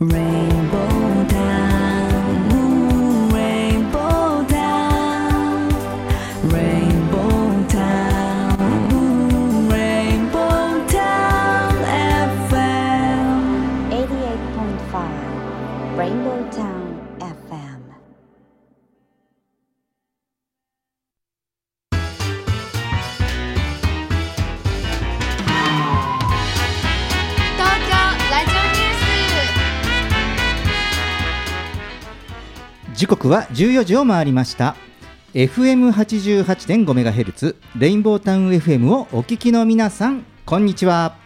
Rain. 時刻は14時を回りました FM88.5 メガヘルツレインボータウン FM をお聞きの皆さんこんにちは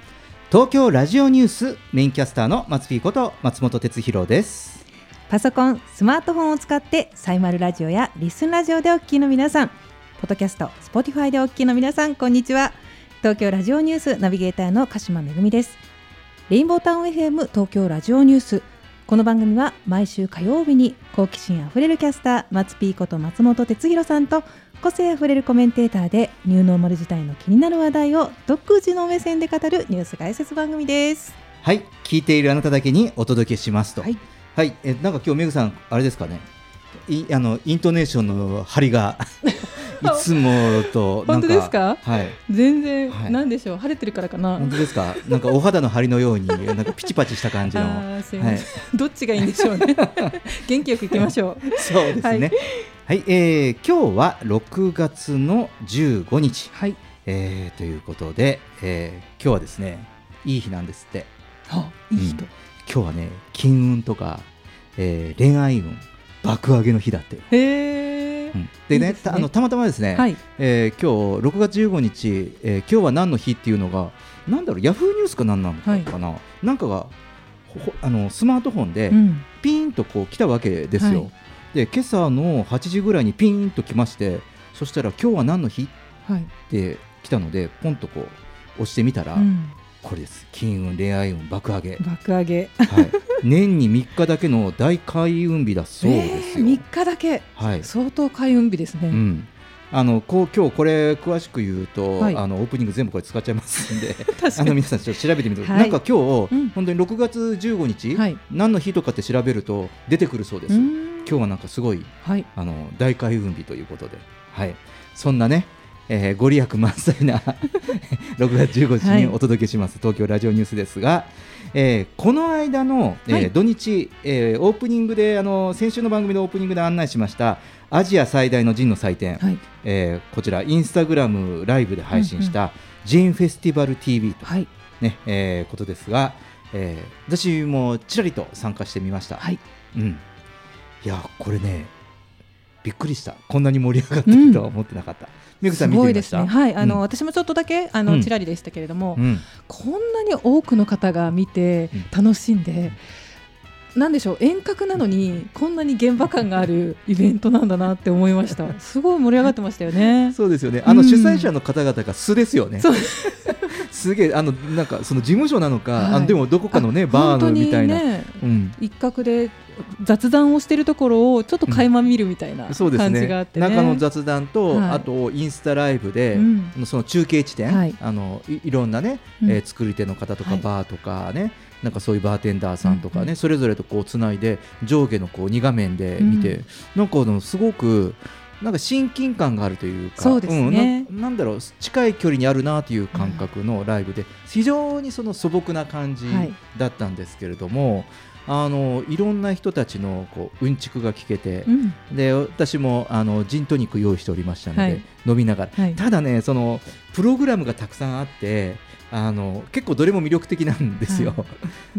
東京ラジオニュースメインキャスターの松ピーこと松本哲弘ですパソコン、スマートフォンを使ってサイマルラジオやリスンラジオでお聞きの皆さん、ポッドキャスト、 Spotify でお聞きの皆さん、こんにちは。東京ラジオニュースナビゲーターの鹿島めぐみです。レインボータウン FM 東京ラジオニュース。この番組は毎週火曜日に好奇心あふれるキャスター松ピーこと松本哲弘さんと個性あふれるコメンテーターでニューノーマル時代の気になる話題を独自の目線で語るニュース解説番組です。はい聞いているあなただけにお届けしますと。はい。はい、えなんか今日メグさんあれですかね。いあのイントネーションの張りが。いつもと本当ですか？はい。全然、はい。なんでしょう？晴れてるからかな？本当ですか？なんかお肌の張りのようになんかピチパチした感じの。はい。どっちがいいんでしょうね。元気よくいきましょう。そうですね。はい、えー今日は6月の15日、はい。えーということで、えー今日はですね、いい日なんですって。あいい人、うん。今日はね、金運とか、えー恋愛運爆上げの日だって。へえ、うんでねあのたまたまですね、はい。えー今日6月15日、えー今日は何の日っていうのが、なんだろう、ヤフーニュースか何なのかな、なんかがほほあのスマートフォンで、うん。ピーンとこう来たわけですよ。はい。で今朝の8時ぐらいにピーンと来ましてそしたら今日は何の日？っはい、て来たのでポンとこう押してみたら、うん、これです。金運恋愛運爆上げ、爆上げ。はい、年に3日だけの大開運日だそうですよ。3日だけ。はい。相当開運日ですね、うん。あのこう今日これ詳しく言うと、はい。あのオープニング全部これ使っちゃいますんで あの皆さんちょっと調べてみて。ください、はい。なんか今日、うん。本当に6月15日、はい。何の日とかって調べると出てくるそうです、今ん。日はなんかすごいはい。あの大開運日ということで、はい、そんなね、えーご利益満載な 6月15日にお届けします、東京ラジオニュースですが、えーこの間の、えーはい。土日、えーオープニングであの先週の番組のオープニングで案内しましたアジア最大のジンの祭典、はい。えーこちらインスタグラムライブで配信した、ジンフェスティバル TV と、はい。ねえーことですが、えー私もちらりと参加してみました。はい。うん、いやこれねびっくりした。こんなに盛り上がってるとは思ってなかった、めぐさすん見てみました？ごいですね。はいあの、うん。私もちょっとだけあうん。のちらりでしたけれども、うん。こんなに多くの方が見て楽しんで、なんでしょう遠隔なのにこんなに現場感があるイベントなんだなって思いました。すごい盛り上がってましたよね。そうですよね。あのうん。主催者の方々が素ですよね、すげえあのなんかその事務所なのか、はい。あのでもどこかのねバーのみたいな、ねうん、一角で雑談をしてるところをちょっと垣間見るみたいな感じねがあってね。中の雑談と、はい。あとインスタライブで、うん。その中継地点、はい。あのいいろんなね、うん。えー作り手の方とか、はい。バーとかねなんかそういうバーテンダーさんとかね、うんうん。それぞれとこうつないで上下のこう2画面で見て、うんなんかすごくなんか親近感があるというかそうですね。んななんだろう近い距離にあるなという感覚のライブで、非常にその素朴な感じはい。だったんですけれども、あのいろんな人たちのこううんちくが聞けて、うん。で私もあのジントニック用意しておりましたので、はい。飲みながら、はい。ただねそのプログラムがたくさんあってあの結構どれも魅力的なんですよ。は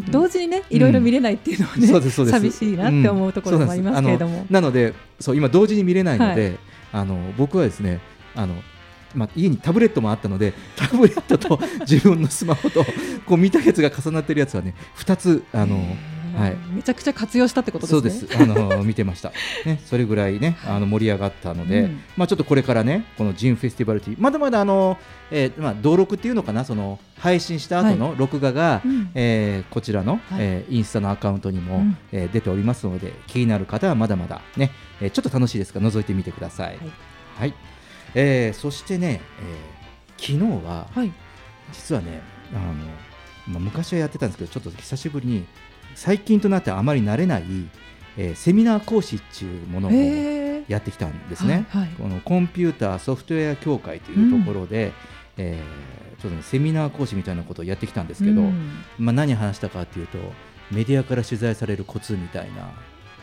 同時にねいろいろ見れないっていうのはね、そうですそうです。寂しいなって思うところもありますけれども、なのでそう今同時に見れないので、はあの僕はですねあのまあ、家にタブレットもあったので タブレットと自分のスマホとこう見たやつが重なってるやつはね2つあの、はい。めちゃくちゃ活用したってことですね。そうですあの見てました、ね、それぐらいねあの盛り上がったので、うん。まあ、ちょっとこれからねこのジンフェスティバルティまだまだあの、えーまあ、登録っていうのかなその配信した後の録画が、うん。えーこちらの、はい。えーインスタのアカウントにも、うん。えー出ておりますので気になる方はまだまだね、えーちょっと楽しいですか？ら覗いてみてください。はい。はい。えーそしてね、えー昨日ははい。実はねあの、まあ、昔はやってたんですけどちょっと久しぶりに最近となってあまり慣れない、えーセミナー講師っていうものをやってきたんですね。はいはい。このコンピューターソフトウェア協会というところで、えーちょっとね、セミナー講師みたいなことをやってきたんですけど、うん。まあ、何話したかっていうとメディアから取材されるコツみたいな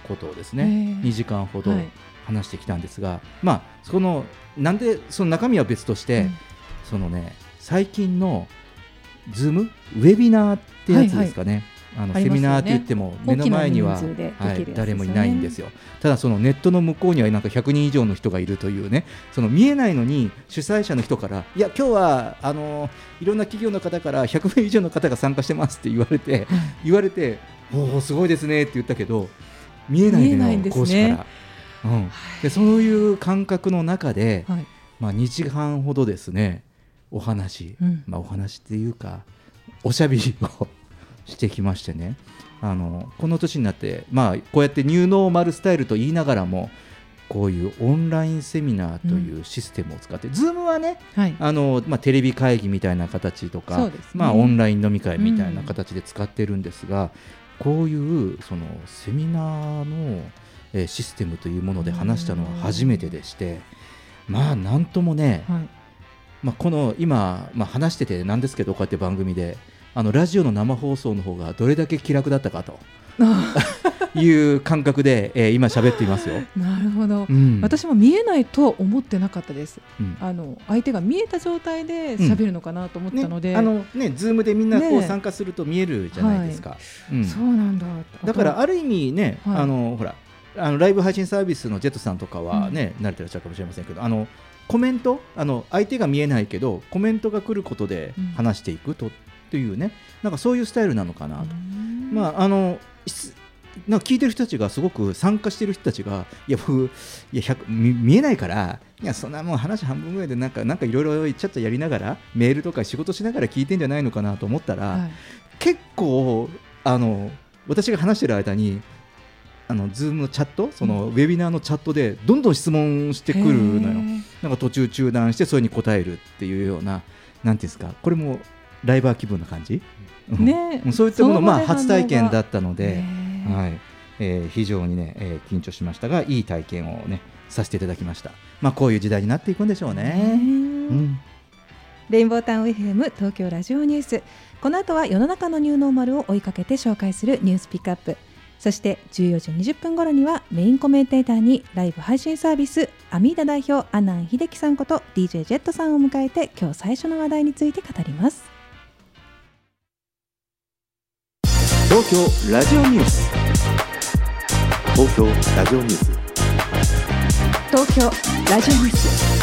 ことをですねへー。2時間ほどはい。話してきたんですが、まあそのなんでその中身は別として、うん。そのね最近のズーム？ウェビナーってやつですかね、あのありますよね。セミナーって言っても目の前には、はい誰もいないんですよ。ただそのネットの向こうにはなんか100人以上の人がいるというねその見えないのに主催者の人からいや今日はあのいろんな企業の方から100名以上の方が参加してますって言われて言われておおすごいですねって言ったけど見えないのよ、講師から、うん、でそういう感覚の中で、はい。まあ、2時間ほどですねお話、うん。まあ、お話っていうかおしゃべりをしてきましてね。あのこの年になって、まあ、こうやってニューノーマルスタイルと言いながらもこういうオンラインセミナーというシステムを使って、ズームはねはい。あの、まあ、テレビ会議みたいな形とか、ね。まあ、オンライン飲み会みたいな形で使ってるんですが、こういうそのセミナーの、えーシステムというもので話したのは初めてでして、まあなんともね、はい。まあ、この今、まあ、話しててなんですけどこうやって番組であのラジオの生放送の方がどれだけ気楽だったかと。あ いう感覚で、えー今喋っていますよ。なるほど、うん。私も見えないとは思ってなかったです。うん。あの相手が見えた状態で喋るのかなと思ったので、ね、あのね、ズームでみんなこうね参加すると見えるじゃないですか。うん。そうなんだだからある意味ね、はい。あのほらあのライブ配信サービスのジェットさんとかはね、慣れてらっしゃるかもしれませんけどあのコメント？あの相手が見えないけどコメントが来ることでうん。話していくと,、というねなんかそういうスタイルなのかなと、うん。まああのしなんか聞いてる人たちがすごく参加してる人たちがいや僕いや100見見えないからいやそんなもう話半分ぐらいでなんかなんかいろいろちゃっちゃやりながらメールとか仕事しながら聞いてんじゃないのかなと思ったら、はい。結構あの私が話してる間にあのズームのチャットそのウェビナーのチャットでどんどん質問してくるのよ。なんか途中中断してそれに答えるっていうようななんていうんですかこれもライバー気分な感じ、うん。ね。うんそういったものまあ初体験だったので、はい。えー非常にね、えー緊張しましたがいい体験をねさせていただきました。まあこういう時代になっていくんでしょうね、うん。レインボータウン FM 東京ラジオニュース。この後は世の中のニューノーマルを追いかけて紹介するニュースピックアップ。そして14時20分頃にはメインコメンテーターにライブ配信サービスアミーダ代表阿南秀樹さんこと DJ ジェットさんを迎えて今日最初の話題について語ります東京ラジオニュース。東京ラジオニュース。東京ラジオニュース。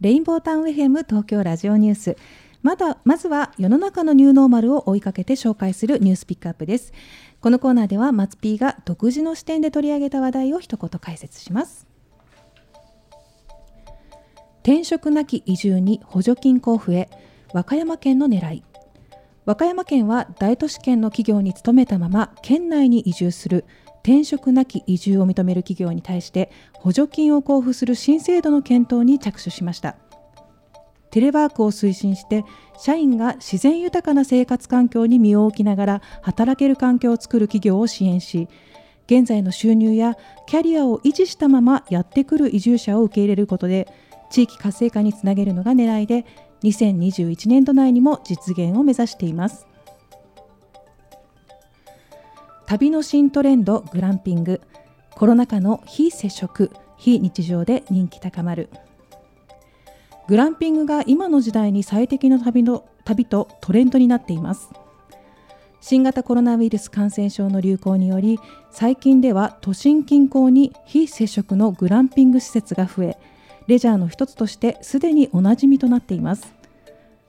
レインボータウン FM 東京ラジオニュース。まだまずは世の中のニューノーマルを追いかけて紹介するニュースピックアップです。このコーナーでは松 P が独自の視点で取り上げた話題を一言解説します。転職なき移住に補助金交付へ。和歌山県の狙い。和歌山県は大都市圏の企業に勤めたまま県内に移住する転職なき移住を認める企業に対して補助金を交付する新制度の検討に着手しました。テレワークを推進して社員が自然豊かな生活環境に身を置きながら働ける環境を作る企業を支援し現在の収入やキャリアを維持したままやってくる移住者を受け入れることで地域活性化につなげるのが狙いで2021年度内にも実現を目指しています。旅の新トレンドグランピング。コロナ禍の非接触非日常で人気高まる。グランピングが今の時代に最適な旅の旅とトレンドになっています。新型コロナウイルス感染症の流行により最近では都心近郊に非接触のグランピング施設が増えレジャーの一つとしてすでにおなじみとなっています。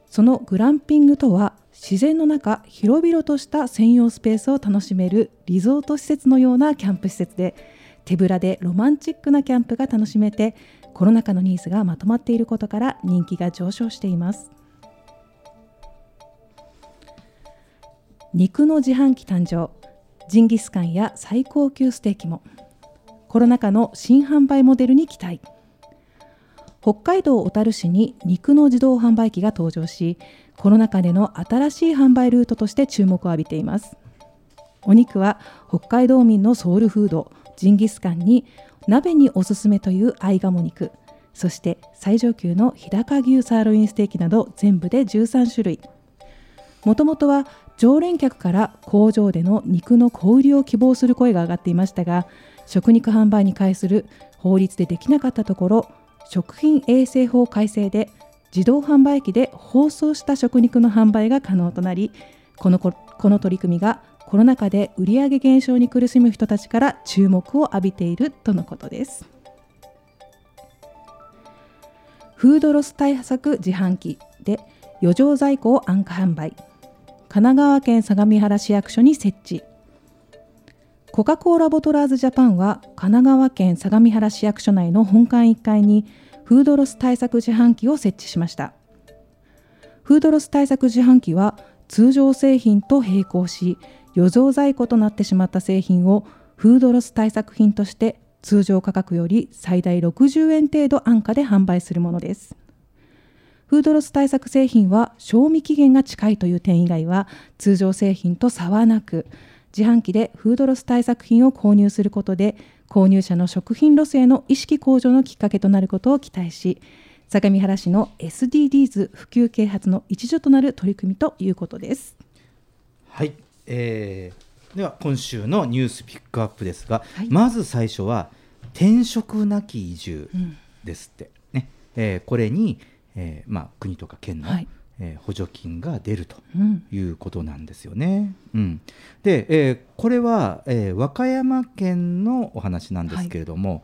そのグランピングとは自然の中広々とした専用スペースを楽しめるリゾート施設のようなキャンプ施設で手ぶらでロマンチックなキャンプが楽しめてコロナ禍のニーズがまとまっていることから人気が上昇しています。肉の自販機誕生ジンギスカンや最高級ステーキもコロナ禍の新販売モデルに期待。北海道小樽市に肉の自動販売機が登場しコロナ禍での新しい販売ルートとして注目を浴びています。お肉は北海道民のソウルフードジンギスカンに鍋におすすめという合鴨肉そして最上級の日高牛サーロインステーキなど全部で13種類。もともとは常連客から工場での肉の小売りを希望する声が上がっていましたが食肉販売に関する法律でできなかったところ食品衛生法改正で自動販売機で包装した食肉の販売が可能となりこのここの取り組みがコロナ禍で売上減少に苦しむ人たちから注目を浴びているとのことです。フードロス対策自販機で余剰在庫を安価販売。神奈川県相模原市役所に設置。コカ・コーラボトラーズジャパンは神奈川県相模原市役所内の本館1階にフードロス対策自販機を設置しました。フードロス対策自販機は通常製品と並行し余剰在庫となってしまった製品をフードロス対策品として通常価格より最大60円程度安価で販売するものです。フードロス対策製品は賞味期限が近いという点以外は通常製品と差はなく自販機でフードロス対策品を購入することで購入者の食品ロスへの意識向上のきっかけとなることを期待し相模原市の SDGs 普及啓発の一助となる取り組みということです。はい、えーでは今週のニュースピックアップですが、はい。まず最初は転職なき移住うんですって、ね。えーこれに、えーまあ、国とか県の、はいえー補助金が出るとうんいうことなんですよね。うん、で、えーこれは、えー和歌山県のお話なんですけれども、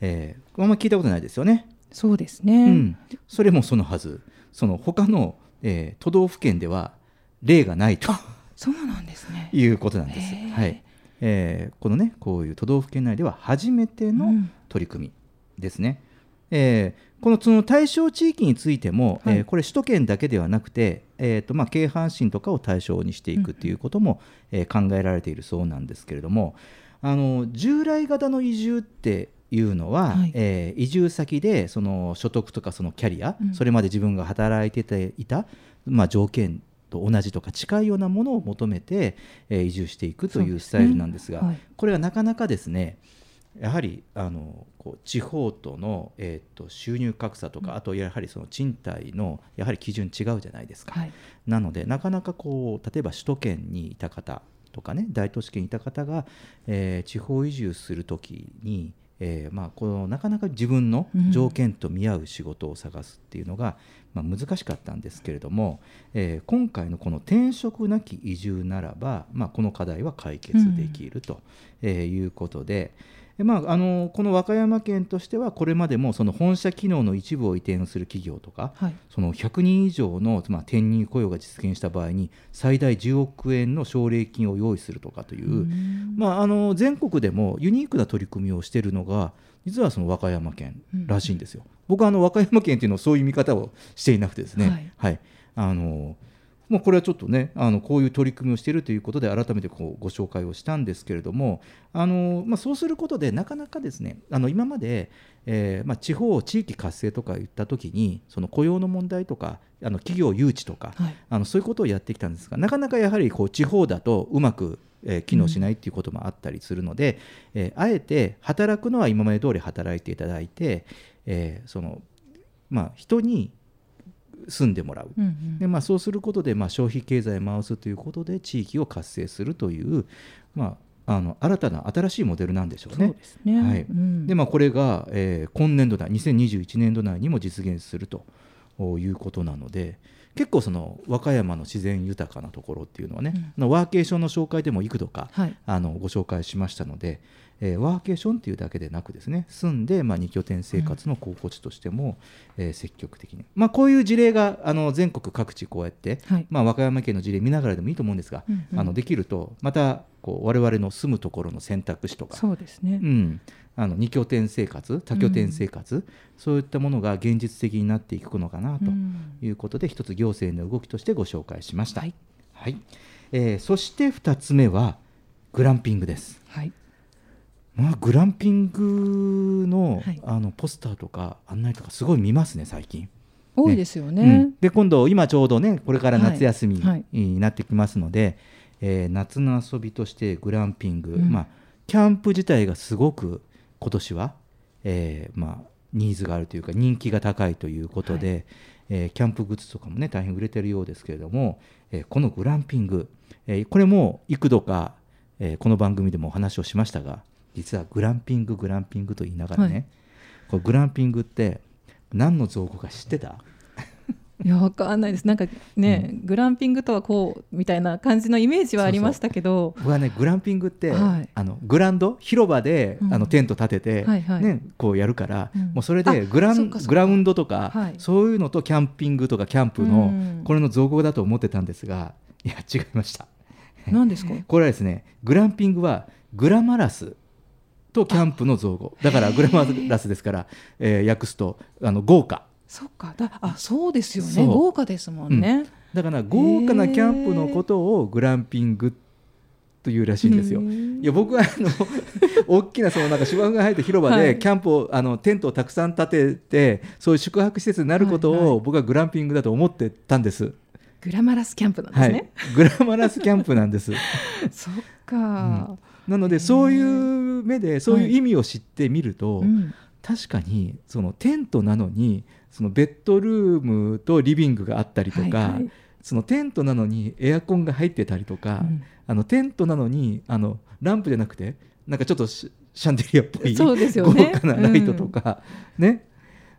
えーあんまり聞いたことないですよね。そうですね、うん、それもそのはずその他の、えー都道府県では例がないとそうなんですね。いうことなんです。はいえーこのねこういう都道府県内では初めてのうん取り組みですね。えーこのその対象地域についても、はい。えーこれ首都圏だけではなくて、えーとまあ、京阪神とかを対象にしていくっていうことも、えー考えられているそうなんですけれどもあの従来型の移住っていうのは、はい。えー移住先でその所得とかそのキャリア、うん。それまで自分が働いてていた、まあ、条件と同じとか近いようなものを求めて、えー移住していくというスタイルなんですがはい。これがなかなかですねやはりあのこう地方との、えー、と収入格差とか、あとやはりその賃貸のやはり基準違うじゃないですか。はい、なのでなかなかこう例えば首都圏にいた方とかね大都市圏にいた方が、えー地方移住するときに、えーまあ、このなかなか自分の条件と見合う仕事を探すっていうのが、まあ、難しかったんですけれども、えー今回のこの転職なき移住ならば、まあ、この課題は解決できると、えーいうことで。でまあ、あのこの和歌山県としてはこれまでもその本社機能の一部を移転する企業とか、はい、その100人以上の、まあ、転入雇用が実現した場合に最大10億円の奨励金を用意するとかという、まあ、あの全国でもユニークな取り組みをしているのが実はその和歌山県らしいんですよ。僕はあの和歌山県っていうのはそういう見方をしていなくてですね、はい。あのもうこれはちょっとねあのこういう取り組みをしているということで改めてこうご紹介をしたんですけれどもあの、まあ、そうすることでなかなかですねあの今まで、えーまあ、地方地域活性とか言った時にその雇用の問題とかあの企業誘致とか、はい。あのそういうことをやってきたんですがなかなかやはりこう地方だとうまく、えー機能しないっていうこともあったりするので、えーあえて働くのは今まで通り働いていただいて、えーそのまあ、人に住んでもらう。うんうんでまあ、そうすることで、まあ、消費経済を回すということで地域を活性するという、まあ、あの新たな新しいモデルなんでしょうそうね。ですね。はいうんでまあ、これが、えー今年度内2021年度内にも実現するということなので結構その和歌山の自然豊かなところっていうのはね、あのワーケーションの紹介でも幾度か、はいあのご紹介しましたので、えーワーケーションっていうだけでなくですね住んで、まあ、2拠点生活の候補地としても、えー積極的に、まあ、こういう事例があの全国各地こうやって、はい。まあ、和歌山県の事例見ながらでもいいと思うんですが、うんうん。あのできるとまたこう我々の住むところの選択肢とかそうですね。うん、あの2拠点生活多拠点生活、そういったものが現実的になっていくのかなとうん。いうことで、一つ行政の動きとしてご紹介しました、はい。はい。えーそして2つ目はグランピングです。はい。まあ、グランピングの,、はい。あのポスターとか案内とかすごい見ますね最近。多いですよね。うん。で今度今ちょうどねこれから夏休みはいはい。になってきますので、えー夏の遊びとしてグランピング、うん。まあ、キャンプ自体がすごく今年は、えーまあ、ニーズがあるというか人気が高いということで、えーキャンプグッズとかもね大変売れてるようですけれども、えーこのグランピング、えーこれも幾度か、えーこの番組でもお話をしましたが実はグランピンググランピングと言いながらね、はい。これグランピングって何の造語か知ってた？いやわかんないです。なんかね、グランピングとはこうみたいな感じのイメージはありましたけど。僕はねグランピングって、はい。あのグラウンド？広場で、うん。あのテント立てて、はいはい。ね、こうやるから、うん。もうそれあでグラングラウンドとか、はい。そういうのとキャンピングとかキャンプの、うん。これの造語だと思ってたんですがいや違いました。何ですか？これはですねグランピングはグラマラスとキャンプの造語。だからグラマラスですから、えー訳すとあの豪華。そっか。だあそうですよね。豪華ですもんね、だから豪華なキャンプのことをグランピングというらしいんですよ。いや僕はあの 大きなそのなんか芝生が生えた広場はい。でキャンプをあのテントをたくさん立ててそういう宿泊施設になることはいはを僕はグランピングだと思ってたんです。グラマラスキャンプなんではい。すね、、グラマラスキャンプなんです。そっか、なのでそういう目でそういう意味を知ってみると、うん。確かにそのテントなのにそのベッドルームとリビングがあったりとか、はいはい。そのテントなのにエアコンが入ってたりとか、うん。あのテントなのにあのランプじゃなくてなんかちょっとシシャンデリアっぽいね。豪華なライトとか、ね。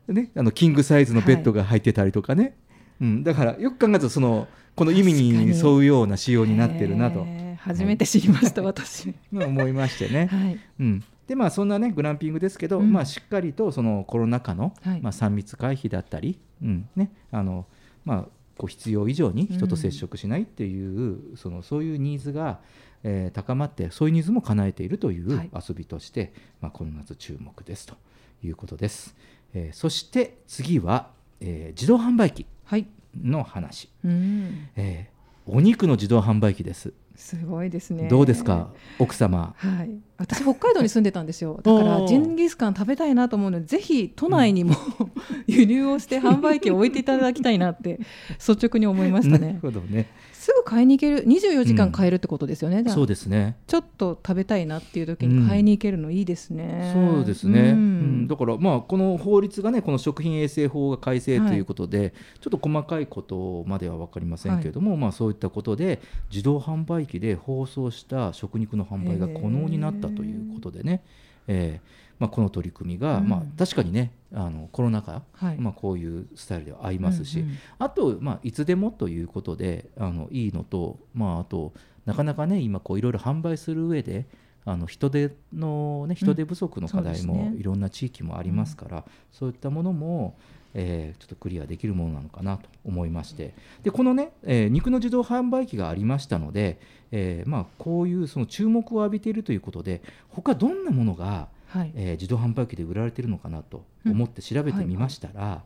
ねあのキングサイズのベッドが入ってたりとかね、うん、だからよく考えるとそのこの意味に沿うような仕様になってるなと初めて知りました、私。思いましてね。はい。うん、でまあそんなねグランピングですけど、うん。まあ、しっかりとそのコロナ禍の、はい。まあ、3密回避だったり、うん。ね。あのまあ、こう必要以上に人と接触しないっていう、そのそういうニーズが、えー高まってそういうニーズも叶えているというはい。遊びとして、まあ、この夏注目ですということです。えーそして次は、えー自動販売機はい。の話、うん。えーお肉の自動販売機です。すごいですね。どうですか？奥様。はい、私北海道に住んでたんですよ。だからジンギスカン食べたいなと思うのでぜひ都内にも、輸入をして販売機を置いていただきたいなって率直に思いました なるねほどねすぐ買いに行ける24時間買えるってことですよね、じゃあ。そうですね。ちょっと食べたいなっていう時に買いに行けるのいいですね、そうですね、ううん。んだからまあこの法律がねこの食品衛生法が改正はい。ということで、ちょっと細かいことまでは分かりませんけれども、まあ、そういったことで自動販売機で包装した食肉の販売が可能になったということでね、えーまあ、この取り組みが、うん。まあ、確かにねあのコロナ禍、はい。まあ、こういうスタイルでは合いますし、うんうんあと、まあ、いつでもということであのいいのと、まあ、あとなかなかね今こういろいろ販売する上であの人手の、ね、人手不足の課題もいろんな地域もありますから、そういったものも、えーちょっとクリアできるものなのかなと思いまして。でこのね、えー肉の自動販売機がありましたので、えーまあ、こういうその注目を浴びているということで他どんなものがはい。えー自動販売機で売られてるのかなと思って調べてみましたら、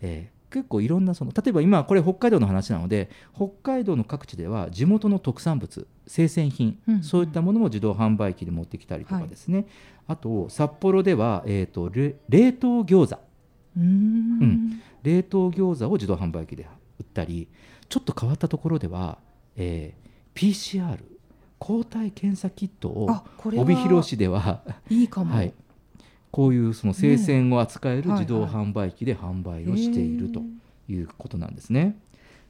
えー結構いろんなその例えば今これ北海道の話なので北海道の各地では地元の特産物生鮮品、うんそういったものも自動販売機で持ってきたりとかですね、あと札幌では、えー、とれ冷凍餃子。うーん。冷凍餃子を自動販売機で売ったりちょっと変わったところでは、えー PCR 抗体検査キットを帯広市ではいいかも、はい、こういうその生鮮を扱えるね自動販売機で販売をしているということなんですね。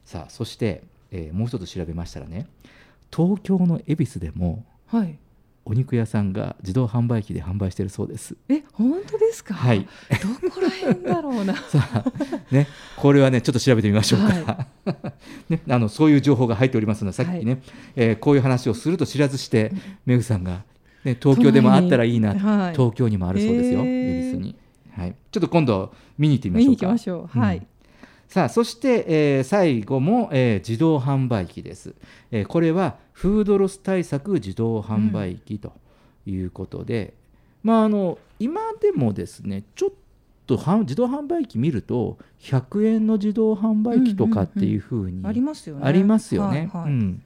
さあそして、えーもう一つ調べましたらね東京の恵比寿でもはいお肉屋さんが自動販売機で販売しているそうです。え本当ですか？はい、どこら辺だろうな。さあねこれはねちょっと調べてみましょうか、ね、あのそういう情報が入っておりますのでさっきね、えーこういう話をすると知らずしてめぐさんが、ね、東京でもあったらいいな、はい。東京にもあるそうですよ、へー。恵比寿に、はい、ちょっと今度見に行ってみま見しょうか。に行きましょう。はい、うんさあそして、えー最後も、えー自動販売機です、えーこれはフードロス対策自動販売機ということで、まああの今でもですねちょっとは自動販売機見ると100円の自動販売機とかっていうふうにありますよね。ありますよね。はいはい。うん。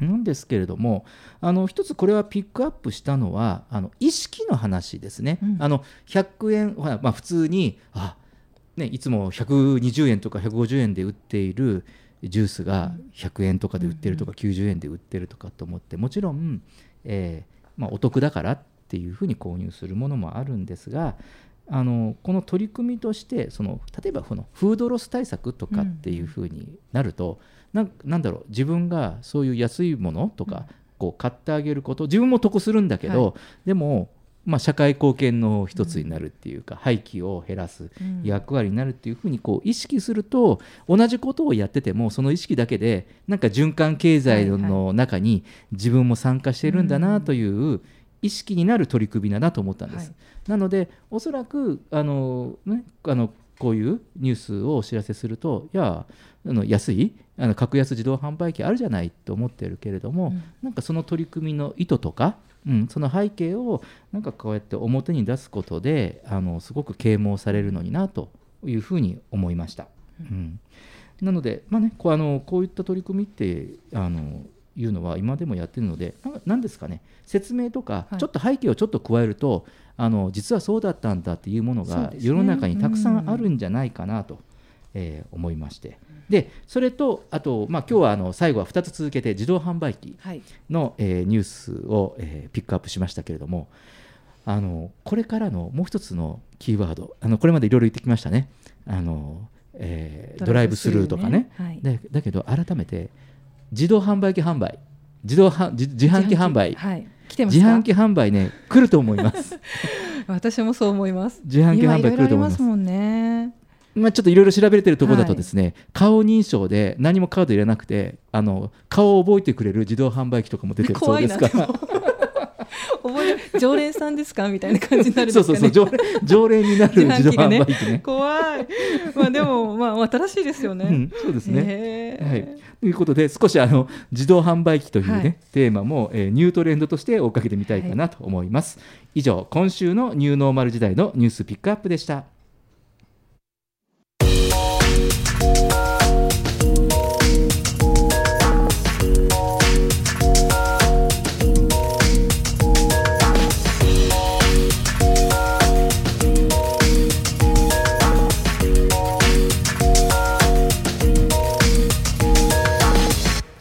なんですけれどもあの一つこれはピックアップしたのはあの意識の話ですね。うん。あの100円、まあ、普通にあ、ね、いつも120円とか150円で売っているジュースが100円とかで売ってるとか90円で売ってるとかと思ってもちろん、えーまあ、お得だからっていうふうに購入するものもあるんですがあのこの取り組みとしてその例えばこのフードロス対策とかっていうふうになると、なんなんだろう自分がそういう安いものとか、こう買ってあげること自分も得するんだけど、はでも、まあ、社会貢献の一つになるっていうか、廃棄を減らすうん役割になるっていうふうにこう意識すると同じことをやっててもその意識だけでなんか循環経済はいの中に自分も参加してるんだなという意識になる取り組みだなと思ったんです。はい。なのでおそらくあの、ね、あのこういうニュースをお知らせするといやあの安いあの格安自動販売機あるじゃないと思ってるけれども、うん。なんかその取り組みの意図とか、うん、その背景をなんかこうやって表に出すことであのすごく啓蒙されるのになというふうに思いました。うん。なので、まあね、こうあのこういった取り組みってあのいうのは今でもやってるのでななんですかね説明とか、はい。ちょっと背景をちょっと加えるとあの実はそうだったんだっていうものが世の中にたくさんあるんじゃないかなと、えー思いましてでそれとあと、まあ、今日はあの最後は2つ続けて自動販売機はい。の、えーニュースを、えーピックアップしましたけれどもあのこれからのもう一つのキーワードあのこれまでいろいろ言ってきましたね。あの、えードライブスルーとかね。はい。でだけど改めて自動販売機販売自動販自自販機販売。はい。来てますか？自販機販売ね来ると思います。私もそう思います。自販機販売来ると思います。ますもんねまあちょっといろいろ調べてるところだとですね、顔認証で何もカード入れなくてあの顔を覚えてくれる自動販売機とかも出てる そうですか。ら 覚える常連さんですかみたいな感じになるんそうですかね。そうそう常連常連になる自動販売機ね。怖い。まあでもまあ新しいですよね、うん、そうですね。はい、ということで少しあの自動販売機というね、はい。テーマも、えーニュートレンドとして追っかけてみたいかなと思います。以上今週のニューノーマル時代のニュースピックアップでした。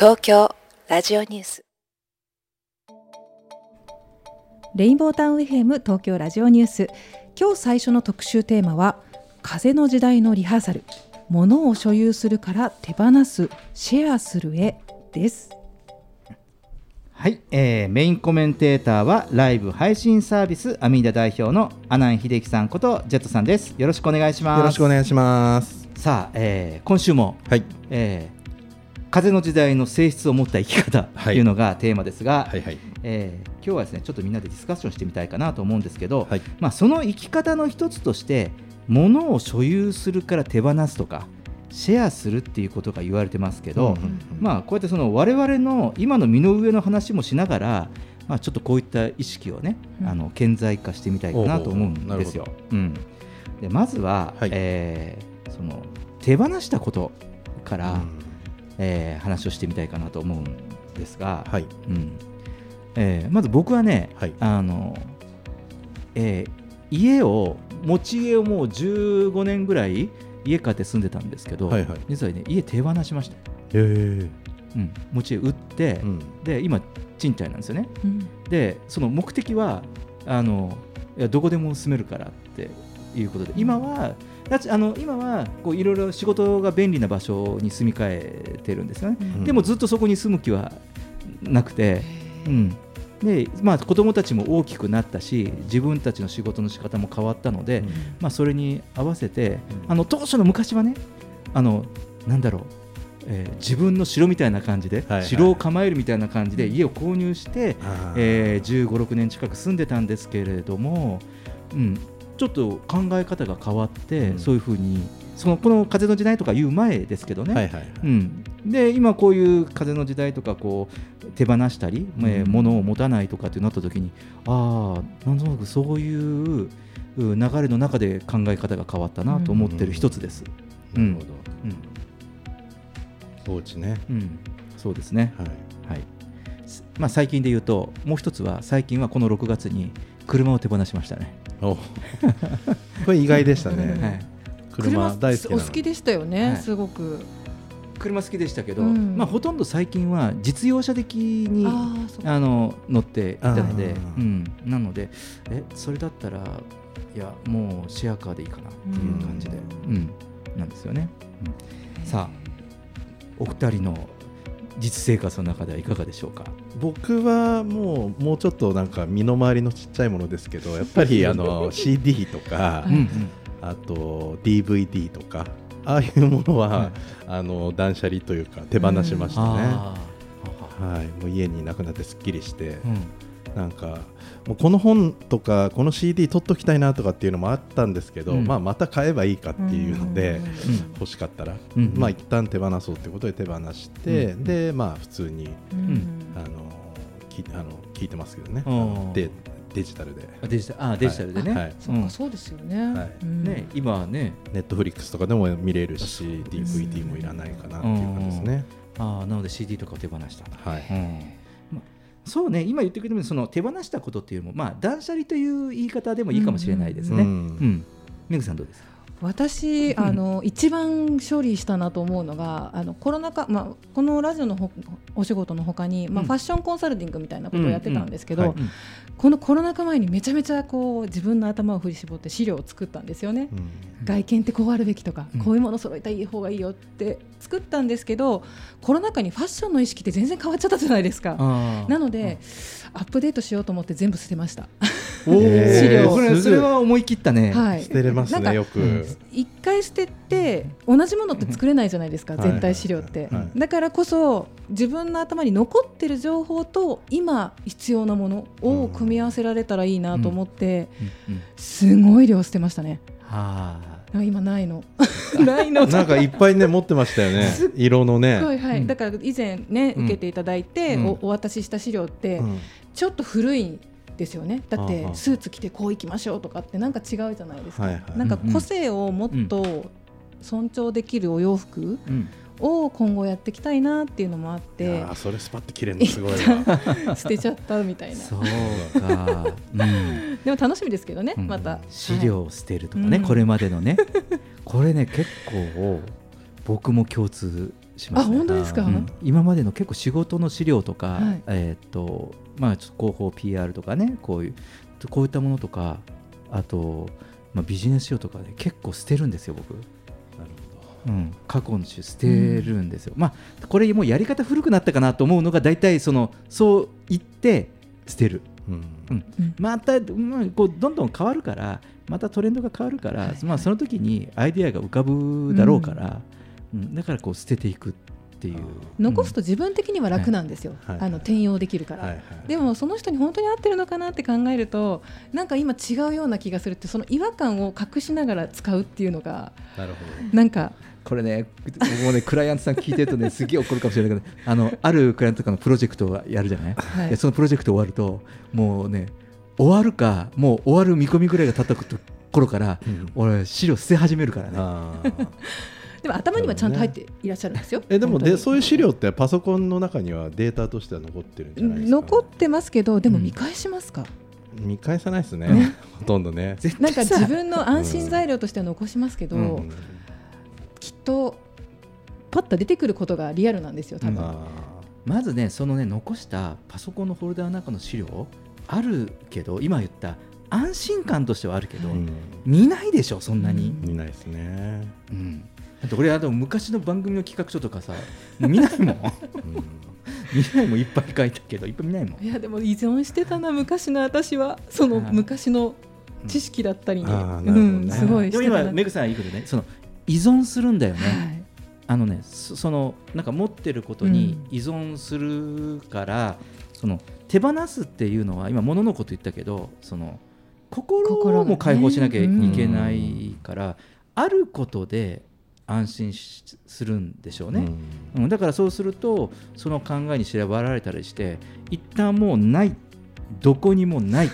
東京ラジオニュースレインボータウン FM 東京ラジオニュース今日最初の特集テーマは風の時代のリハーサル物を所有するから手放すシェアするへですはい、えーメインコメンテーターはライブ配信サービスアミーダ代表の阿南秀樹さんことジェットさんです。よろしくお願いします。よろしくお願いします。さあ、えー今週も、はい。えー風の時代の性質を持った生き方とい。うのがテーマですが、はいはい。えー今日はですねちょっとみんなでディスカッションしてみたいかなと思うんですけど、はい。まあ、その生き方の一つとして物を所有するから手放すとかシェアするっていうことが言われてますけど、うんうんうん。まあ、こうやってその我々の今の身の上の話もしながら、まあ、ちょっとこういった意識をね、うん。あの顕在化してみたいかなと思うんですよ。うん、でまずは、はい。えーその手放したことから、うんえー話をしてみたいかなと思うんですが、はい。うん。えーまず僕はね、はい。あのえー家を持ち家をもう15年ぐらい家買って住んでたんですけど、はいはい。実はね家手放しました、へえ。うん、持ち家売って、うん。で今賃貸なんですよね。うん。でその目的はあのいやどこでも住めるからっていうことで。今はあの今はこういろいろ仕事が便利な場所に住み替えてるんですよね、うん。でもずっとそこに住む気はなくて、うん。でまあ、子供たちも大きくなったし自分たちの仕事の仕方も変わったので、まあ、それに合わせて、あの当初の昔はねあのなんだろう、えー自分の城みたいな感じで、はいはい。城を構えるみたいな感じで家を購入して、えー、15、6年近く住んでたんですけれども、うん、ちょっと考え方が変わって、うんそういうふうにそのこの風の時代とか言う前ですけどね、はいはいはい。うん、で今こういう風の時代とかこう手放したり、えーうん物を持たないとかってなった時にああなんとなくそういうう流れの中で考え方が変わったなと思ってる一つです。なるほど。うん放置ね。うんそうですね、はい。はいまあ、最近で言うともう一つは最近はこの6月に車を手放しましたね。お。これ意外でしたね、はい。車大好きお好きでしたよね、はい。すごく。車好きでしたけど、うん。まあ、ほとんど最近は実用車的にあの乗っていたのでなのでえそれだったらいやもうシェアカーでいいかなっていう感じで、うん。なんですよね、うん。さあお二人の実生活の中ではいかがでしょうか？僕はもうもうちょっとなんか身の回りのちっちゃいものですけど やっぱりあの CD とかうんうん。あと DVD とかああいうものは、はい。あの断捨離というか手放しましたね、あはい、もう家にいなくなってすっきりして、なんかもうこの本とかこの CD 取っときたいなとかっていうのもあったんですけど、うん。まあ、また買えばいいかっていうので、うん。欲しかったら、うんまあ一旦手放そうってことで手放して、うんでまあ普通にうん。あのきあの聞いてますけどね、でデジタルで、あデジタル。あデジタルでね、はい。そっかそうですよね、はい。うん。ね今はね。ネットフリックスとかでも見れるし DVD もいらないかなっていう感じですね。あーなので CD とかを手放したと。はいそうね。今言ってくれたようにその手放したことっていうのもまあ断捨離という言い方でもいいかもしれないですね。ううん。ん、めぐさんどうですか？私あの一番処理したなと思うのがあのコロナ禍、まあ、このラジオのほお仕事のほかに、まあ、うん。ファッションコンサルティングみたいなことをやってたんですけど、うん。うん。はいこのコロナ禍前にめちゃめちゃこう自分の頭を振り絞って資料を作ったんですよね。うん。外見ってこうあるべきとか、うん。こういうもの揃えたい方がいいよって作ったんですけどコロナ禍にファッションの意識って全然変わっちゃったじゃないですか。なので、アップデートしようと思って全部捨てました。資料それは思い切ったね。はい、捨てれますなんかねよく、うん。一回捨てて同じものって作れないじゃないですか、はい全体資料って、だからこそ自分の頭に残ってる情報と今必要なものを組み合わせられたらいいなと思って、すごい量捨てましたね。はあ今ないの。ないの。なんかいっぱいね持ってましたよね。色のね、はいだから以前ねうん。受けていただいて、うん。おお渡しした資料ってうん。ちょっと古いですよね。だってスーツ着てこう行きましょうとかってなんか違うじゃないですか、はいはい。なんか個性をもっと尊重できるお洋服い。うんを今後やっていきたいなっていうのもあっいてやーそれスパッと切れるのすごいわ 捨てちゃったみたいな そうか。うん でも楽しみですけどね、うんまた資料を捨てるとかね、うんこれまでのね。これね結構僕も共通しますね。あ本当ですか、うん今までの結構仕事の資料とか、はいえーっとまあ広報 PR とかねこういうこういったものとかあと、まあ、ビジネス書とかで結構捨てるんですよ僕。うん、過去の種捨てるんですよ、まあこれもうやり方古くなったかなと思うのが大体そのそう言って捨てる。うん。うん。うん。また、まあ、こうどんどん変わるからまたトレンドが変わるから、はい。まあ、その時にアイデアが浮かぶだろうから、うん。だからこう捨てていくっていう。残すと自分的には楽なんですよ、はい。あの転用できるから、はいはい。でもその人に本当に合ってるのかなって考えるとなんか今違うような気がするってその違和感を隠しながら使うっていうのがなるほなんかこれね僕もねクライアントさん聞いてるとね すげえ怒るかもしれないけどあのあるクライアントとかのプロジェクトをやるじゃない、はい。でそのプロジェクト終わるともうね終わるかもう終わる見込みぐらいが経った頃から、うん。俺資料捨て始めるからね。でも頭にはちゃんと入っていらっしゃるんですよ。えでもでそういう資料ってパソコンの中にはデータとしては残ってるんじゃないですか、残ってますけどでもうん見返しますか、見返さないですね。ね。ほとんどね。絶なんか自分の安心材料としては残しますけど、うんきっとパッと出てくることがリアルなんですよ多分、あまずねそのね残したパソコンのフォルダの中の資料あるけど今言った安心感としてはあるけど、ーうん。見ないでしょそんなに、見ないですね、うん。だって俺あの昔の番組の企画書とかさ見ないもん。うん。見ないもんいっぱい書いたけどいっぱい見ないもん。いやでも依存してたな昔の私は。そのはい昔の知識だったりに、あーなるほどうんねすごいでもしてたな。今メグさん言うことね。その依存するんだよね、はい。あのねそそのなんか持ってることに依存するから、その手放すっていうのは今物のこと言ったけどその心も解放しなきゃいけないから、あることで安心しするんでしょうね、うん。だからそうするとその考えに縛られたりして一旦もうないどこにもないっ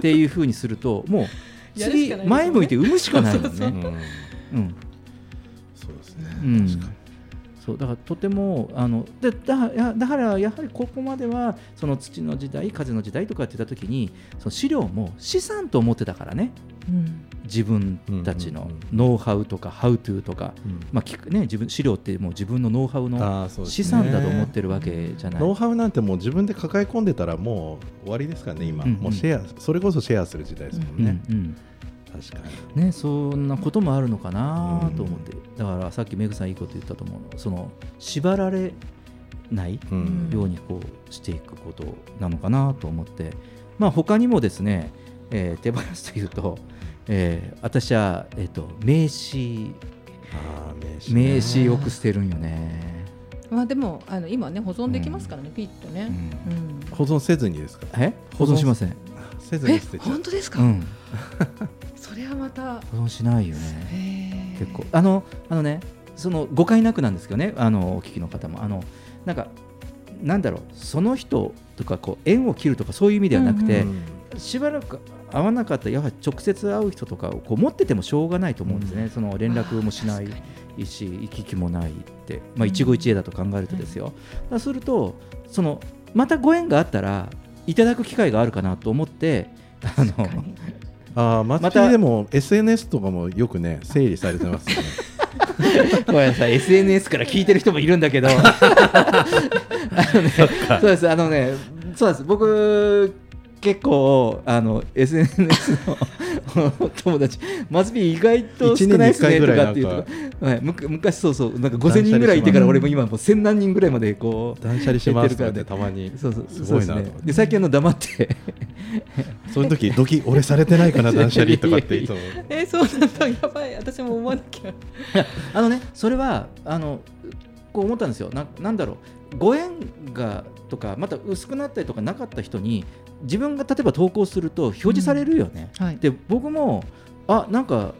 ていうふうにするともう 次前向いて産むしかないもん。ね。うんうん。うんそうだからとてもあのでだやだからやはりここまではその土の時代風の時代とかって言った時にその資料も資産と思ってたからね。うん。自分たちのうんうんうん。ノウハウとかハウトゥーとか、うん。まあ聞くね、自分資料ってもう自分のノウハウの資産だと思ってるわけじゃない。ノウハウなんてもう自分で抱え込んでたらもう終わりですからね今、うんうん。もうシェアそれこそシェアする時代ですもんね、うんうん確かに。ね、そんなこともあるのかなと思って、だからさっきメグさんいいこと言ったと思うの。その縛られないうん。ようにこうしていくことなのかなと思って、まあ他にもですね、えー手放すというと、えー私は、えー、と名刺。あー名刺ね。名刺よく捨てるんよね。まあでもあの今ね保存できますからね、ピッとね、うん。保存せずにですか？え？保存しません。せずにえ捨てちゃう。本当ですか、うん、そ れはまた保存しないよね。結構。あのあのねその誤解なくなんですけどねあのお聞きの方も。あのなんかなんだろうその人とかこう縁を切るとかそういう意味ではなくて、うんしばらく会わなかったらやはり直接会う人とかをこう持っててもしょうがないと思うんですね、その連絡もしないし行き来もないって、まあ、一期一会だと考えるとですよ、だするとそのまたご縁があったらいただく機会があるかなと思ってあのあー松木またでも SNS とかもよくね整理されてますよね。ごめんなさい。SNS から聞いてる人もいるんだけど。あのねそうです。あのねそうです。僕結構あの SNS の友達松ビ意外と少ないですねとかっていうとはい、むか昔そうそうなんか5000人ぐらいいてから俺も今もう1000何人ぐらいまでこう断捨離しますとからね。たまに。そうそうすごいなですね。で最近あの黙って。そういう時ドキ俺されてないかな 断捨離とかっていつも。えーそうなんだ。やばい。私も思わなきゃ。あのねそれはあのこう思ったんですよ。ななんだろう。ご縁がとかまた薄くなったりとかなかった人に自分が例えば投稿すると表示されるよね、はい。で僕もあなんか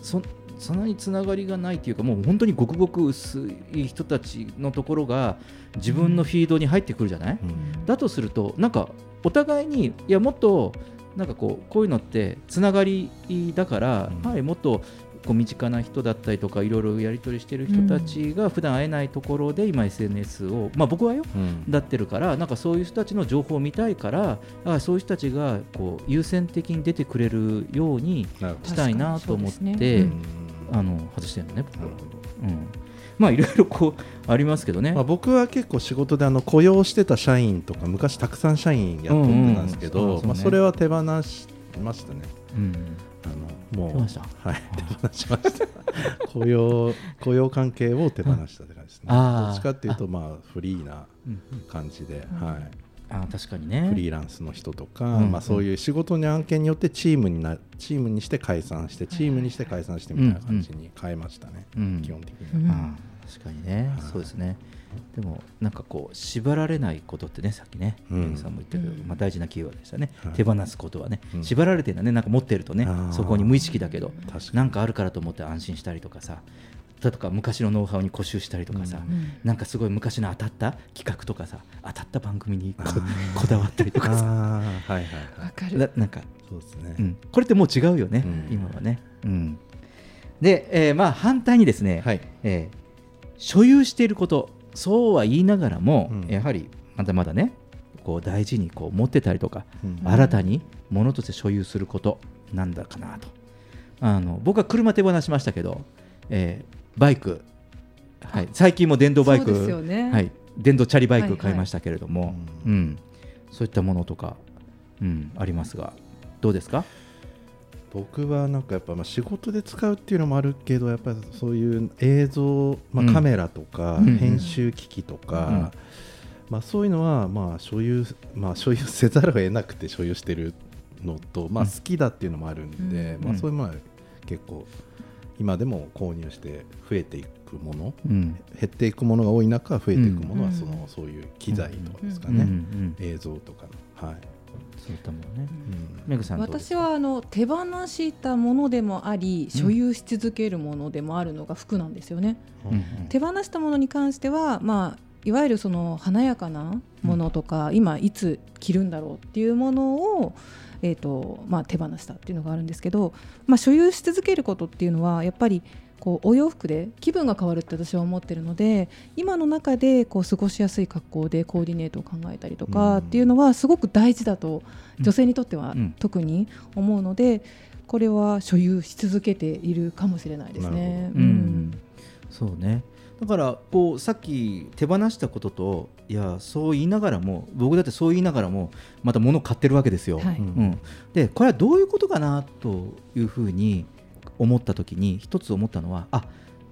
そそんなにつながりがないっていうかもう本当にごくごく薄い人たちのところが自分のフィードに入ってくるじゃない、だとするとなんかお互いにいやもっとなんかこうこういうのってつながりだから、うん。はい、もっとこう身近な人だったりとかいろいろやり取りしてる人たちが普段会えないところで今 SNS を、まあ、僕はようん。だってるからなんかそういう人たちの情報を見たいからあそういう人たちがこう優先的に出てくれるようにしたいなと思って、ですどあの外してるのね。僕はなるほど。うん、まあいろいろこうありますけどね、まあ、僕は結構仕事であの雇用してた社員とか昔たくさん社員雇ってたんですけどまあそれは手放しましたね。うん、あのもうはい手放しました。雇用雇用関係を手放したって感じですね。どっちかっていうとまあフリーなうん感じで、うん。はい。あ確かにね。フリーランスの人とか、うんまあ、そういう仕事の案件によってチームになチームにして解散してチームにして解散してみたいな感じに変えましたね、うん。基本的には、うん。確かにね、はい。そうですねでもなんかこう縛られないことってねさっきね、うん。さんも言ったけど、うん。まあ、大事なキーワードでしたね、はい。手放すことはね、うん。縛られてるのはねなんか持ってるとねそこに無意識だけどなんかあるからと思って安心したりとかさだとか昔のノウハウに固執したりとかさ、うん。なんかすごい昔の当たった企画とかさ当たった番組にこだわったりとかさ。はいはいはい。わかる。ななんかそうですね、うん、これってもう違うよね、うん。今はね。うん、で、えーまあ、反対にですね、はい。えー所有していることそうは言いながらも、うん。やはりまだまだねこう大事にこう持ってたりとか、うん。新たに物として所有することなんだかなと。あの僕は車手放しましたけど、えーバイク、はい、最近も電動バイク。ね。はい、電動チャリバイはいはい。ク買いましたけれども、うん。うん。そういったものとか、うん、ありますが。どうですか？僕はなんかやっぱまあ仕事で使うっていうのもあるけどやっぱりそういう映像、まうん。あ、カメラとかうん。編集機器とか、うん。まあ、そういうのはまあ所有、まあ、所有せざるを得なくて所有してるのと、まあ、うん好きだっていうのもあるんで、うん。まあ、そういうものは結構今でも購入して増えていくものうん。減っていくものが多い中増えていくものはうん。その、そういう機材とかですかうん。ね、うん。映像とかの、はいそういったものね。うん。さんどうです私はあの手放したものでもあり所有し続けるものでもあるのが服なんですよね。うんうん。手放したものに関しては、まあ、いわゆるその華やかなものとか、今いつ着るんだろうっていうものを、えーとまあ、手放したっていうのがあるんですけど、まあ、所有し続けることっていうのはやっぱりこうお洋服で気分が変わるって私は思ってるので今の中でこう過ごしやすい格好でコーディネートを考えたりとかっていうのはすごく大事だとうん。女性にとってはうん。特に思うのでこれは所有し続けているかもしれないですね。うん。そうね。だからこうさっき手放したことといやそう言いながらも僕だってそう言いながらもまた物を買ってるわけですよ。はい。うん、でこれはどういうことかなというふうに思った時に一つ思ったのはあ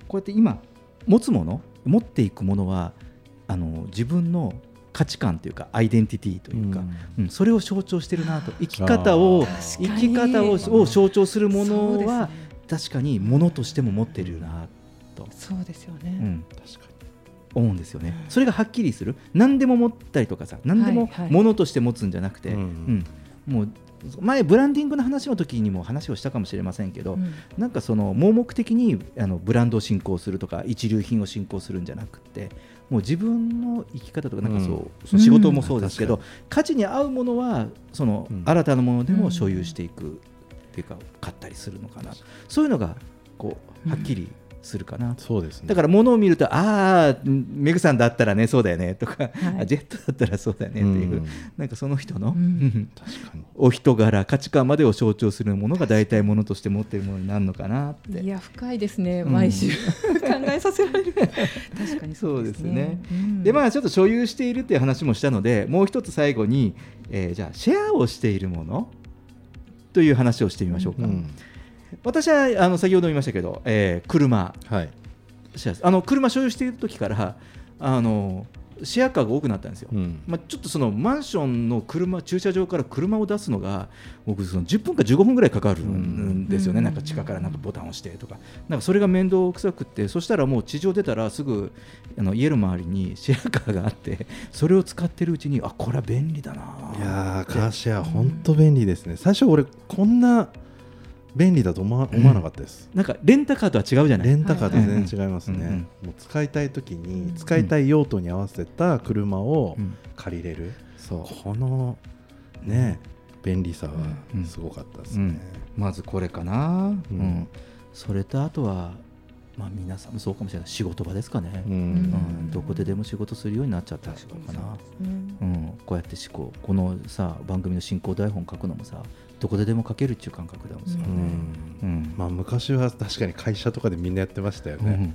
こうやって今持つもの持っていくものはあの自分の価値観というかアイデンティティというか、うん。それを象徴してるなと生き方を生き方をを象徴するものは確かにものとしても持ってるなと、そうですよね。うん、確か思うんですよね。それがはっきりする。何でも持ったりとかさ何でもはいはい。ものとして持つんじゃなくて、うん。うん。もう前ブランディングの話の時にも話をしたかもしれませんけど、うん。なんかその盲目的にあのブランドを進行するとか一流品を進行するんじゃなくてもう自分の生き方とかなんかそう、うんそう仕事もそうですけど、うん。価値に合うものはその、うん。新たなものでも所有していくっていうか買ったりするのかな。そういうのがこうはっきりするかな、そうですね。だから物を見るとああメグさんだったらねそうだよねとか、はい。あジェットだったらそうだよねっていう、うん。なんかその人の、うん。確かに。お人柄価値観までを象徴するものが大体ものとして持っているものになるのかなって。いや深いですね、うん。毎週。考えさせられる。確かにそうですね。ね。うん。でまあちょっと所有しているっていう話もしたのでもう一つ最後に、えーじゃあシェアをしているものという話をしてみましょうか、うん私はあの先ほども言いましたけど、えー車。はい。あの車所有している時からあのシェアカーが多くなったんですよ、うん。まあ、ちょっとそのマンションの車駐車場から車を出すのが僕その10分か15分ぐらいかかるんですよね、うん。なんか地下からなんかボタンを押してとか。なんかそれが面倒くさくってそしたらもう地上出たらすぐあの家の周りに シェアカーがあってそれを使ってるうちにあこれは便利だないやーカーシェア本当便利ですね。最初俺こんな便利だと思わ思わなかったです、なんかレンタカーとは違うじゃない。レンタカーと全然違いますね、はいはいうんもう使いたい時に使いたい用途に合わせた車をうん。借りれる、そう。このね便利さはうん。すごかったですね。うん、まずこれかな、うん。うん。それとあとは、まあ、皆さんもそうかもしれない。仕事場ですかね、うん。うん。どこででも仕事するようになっちゃったかな、うんうん、こうやって思考このさ番組の進行台本書くのもさどこででも書けるっていう感覚だもんですよね。うん。まあ、昔は確かに会社とかでみんなやってましたようん。ね、